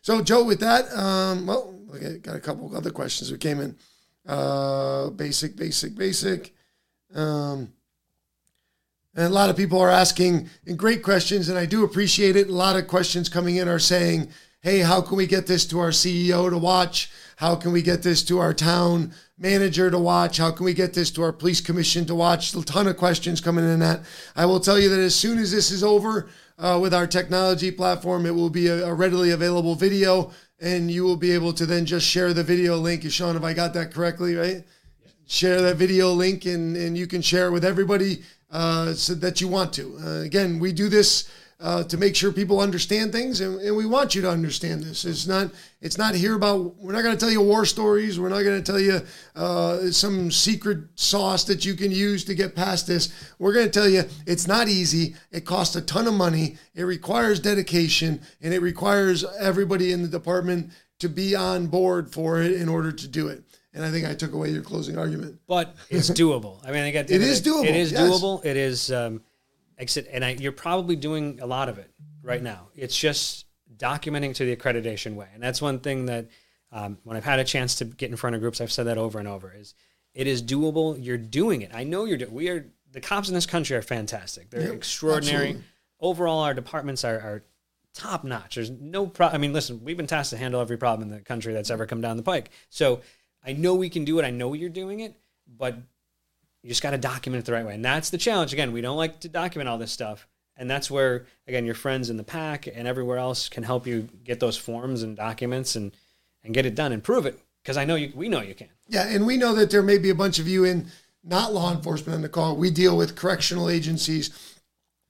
So, Joe, with that, um, well, okay, got a couple other questions that came in. Uh, basic, basic, basic. Um, and a lot of people are asking great questions, and I do appreciate it. A lot of questions coming in are saying, hey, how can we get this to our CEO to watch? How can we get this to our town manager to watch? How can we get this to our police commission to watch? A ton of questions coming in that. I will tell you that as soon as this is over uh, with our technology platform, it will be a, a, readily available video, and you will be able to then just share the video link. Sean, if I got that correctly, right? Share that video link, and, and you can share it with everybody uh, so that you want to. Uh, again, we do this uh, to make sure people understand things, and, and, we want you to understand this. It's not it's not here about. We're not going to tell you war stories. We're not going to tell you uh, some secret sauce that you can use to get past this. We're going to tell you it's not easy. It costs a ton of money. It requires dedication, and it requires everybody in the department to be on board for it in order to do it. And I think I took away your closing argument. But it's [laughs] doable. I mean, I got it is doable. It is yes. doable. It is. Um, exit, and I, you're probably doing a lot of it right now. It's just documenting to the accreditation way, and that's one thing that um, when I've had a chance to get in front of groups, I've said that over and over. Is it is doable? You're doing it. I know you're doing. We are the cops in this country are fantastic. They're yep, extraordinary. Absolutely. Overall, our departments are, are top notch. There's no problem. I mean, listen, we've been tasked to handle every problem in the country that's ever come down the pike. So I know we can do it. I know you're doing it, but you just got to document it the right way. And that's the challenge. Again, we don't like to document all this stuff. And that's where, again, your friends in the pack and everywhere else can help you get those forms and documents and, and get it done and prove it. Because I know you, we know you can. Yeah. And we know that there may be a bunch of you in not law enforcement on the call. We deal with correctional agencies,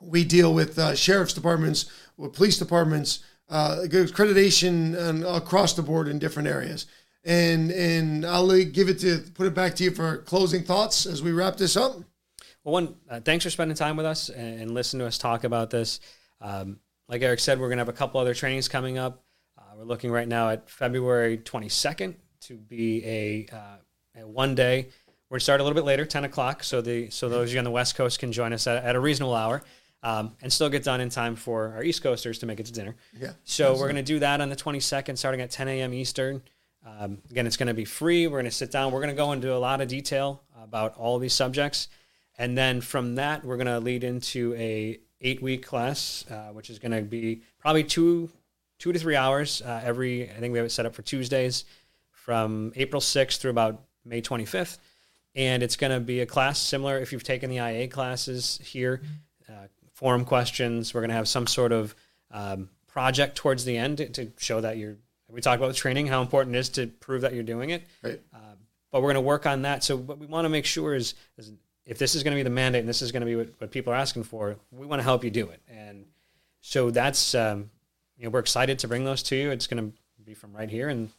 we deal with uh, sheriff's departments, with police departments, uh, accreditation across the board in different areas and and I'll give it to put it back to you for closing thoughts as we wrap this up. Well, one, uh, thanks for spending time with us and, and listening to us talk about this. Um, like Eric said, we're going to have a couple other trainings coming up. Uh, we're looking right now at February 22nd to be a, uh, a one day. We're going to start a little bit later, 10 o'clock, so the so those of you on the West Coast can join us at, at a reasonable hour. Um, and still get done in time for our East Coasters to make it to dinner. Yeah. So absolutely. we're going to do that on the 22nd, starting at 10 a.m. Eastern. Um, again, it's going to be free. We're going to sit down. We're going to go into a lot of detail about all these subjects, and then from that, we're going to lead into a eight week class, uh, which is going to be probably two two to three hours uh, every. I think we have it set up for Tuesdays from April 6th through about May 25th, and it's going to be a class similar if you've taken the IA classes here. Uh, forum questions. We're going to have some sort of um, project towards the end to, to show that you're we talked about training, how important it is to prove that you're doing it. Right. Uh, but we're going to work on that. So what we want to make sure is, is if this is going to be the mandate and this is going to be what, what people are asking for, we want to help you do it. And so that's, um, you know, we're excited to bring those to you. It's going to be from right here in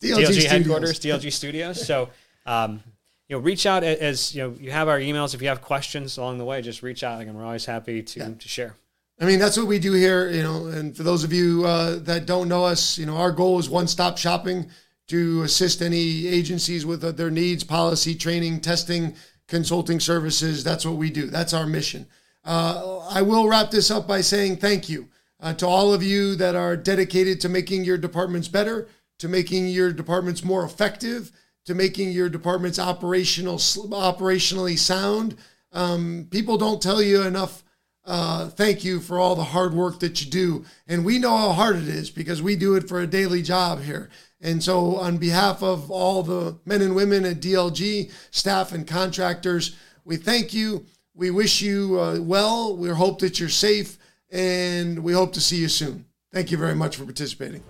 DLG, DLG headquarters, DLG studios. So, um, you know, reach out as, you know, you have our emails. If you have questions along the way, just reach out. Again, we're always happy to, yeah. to share. I mean, that's what we do here, you know. And for those of you uh, that don't know us, you know, our goal is one-stop shopping to assist any agencies with uh, their needs, policy, training, testing, consulting services. That's what we do. That's our mission. Uh, I will wrap this up by saying thank you uh, to all of you that are dedicated to making your departments better, to making your departments more effective, to making your departments operational, operationally sound. Um, people don't tell you enough uh, thank you for all the hard work that you do. And we know how hard it is because we do it for a daily job here. And so, on behalf of all the men and women at DLG, staff and contractors, we thank you. We wish you uh, well. We hope that you're safe, and we hope to see you soon. Thank you very much for participating.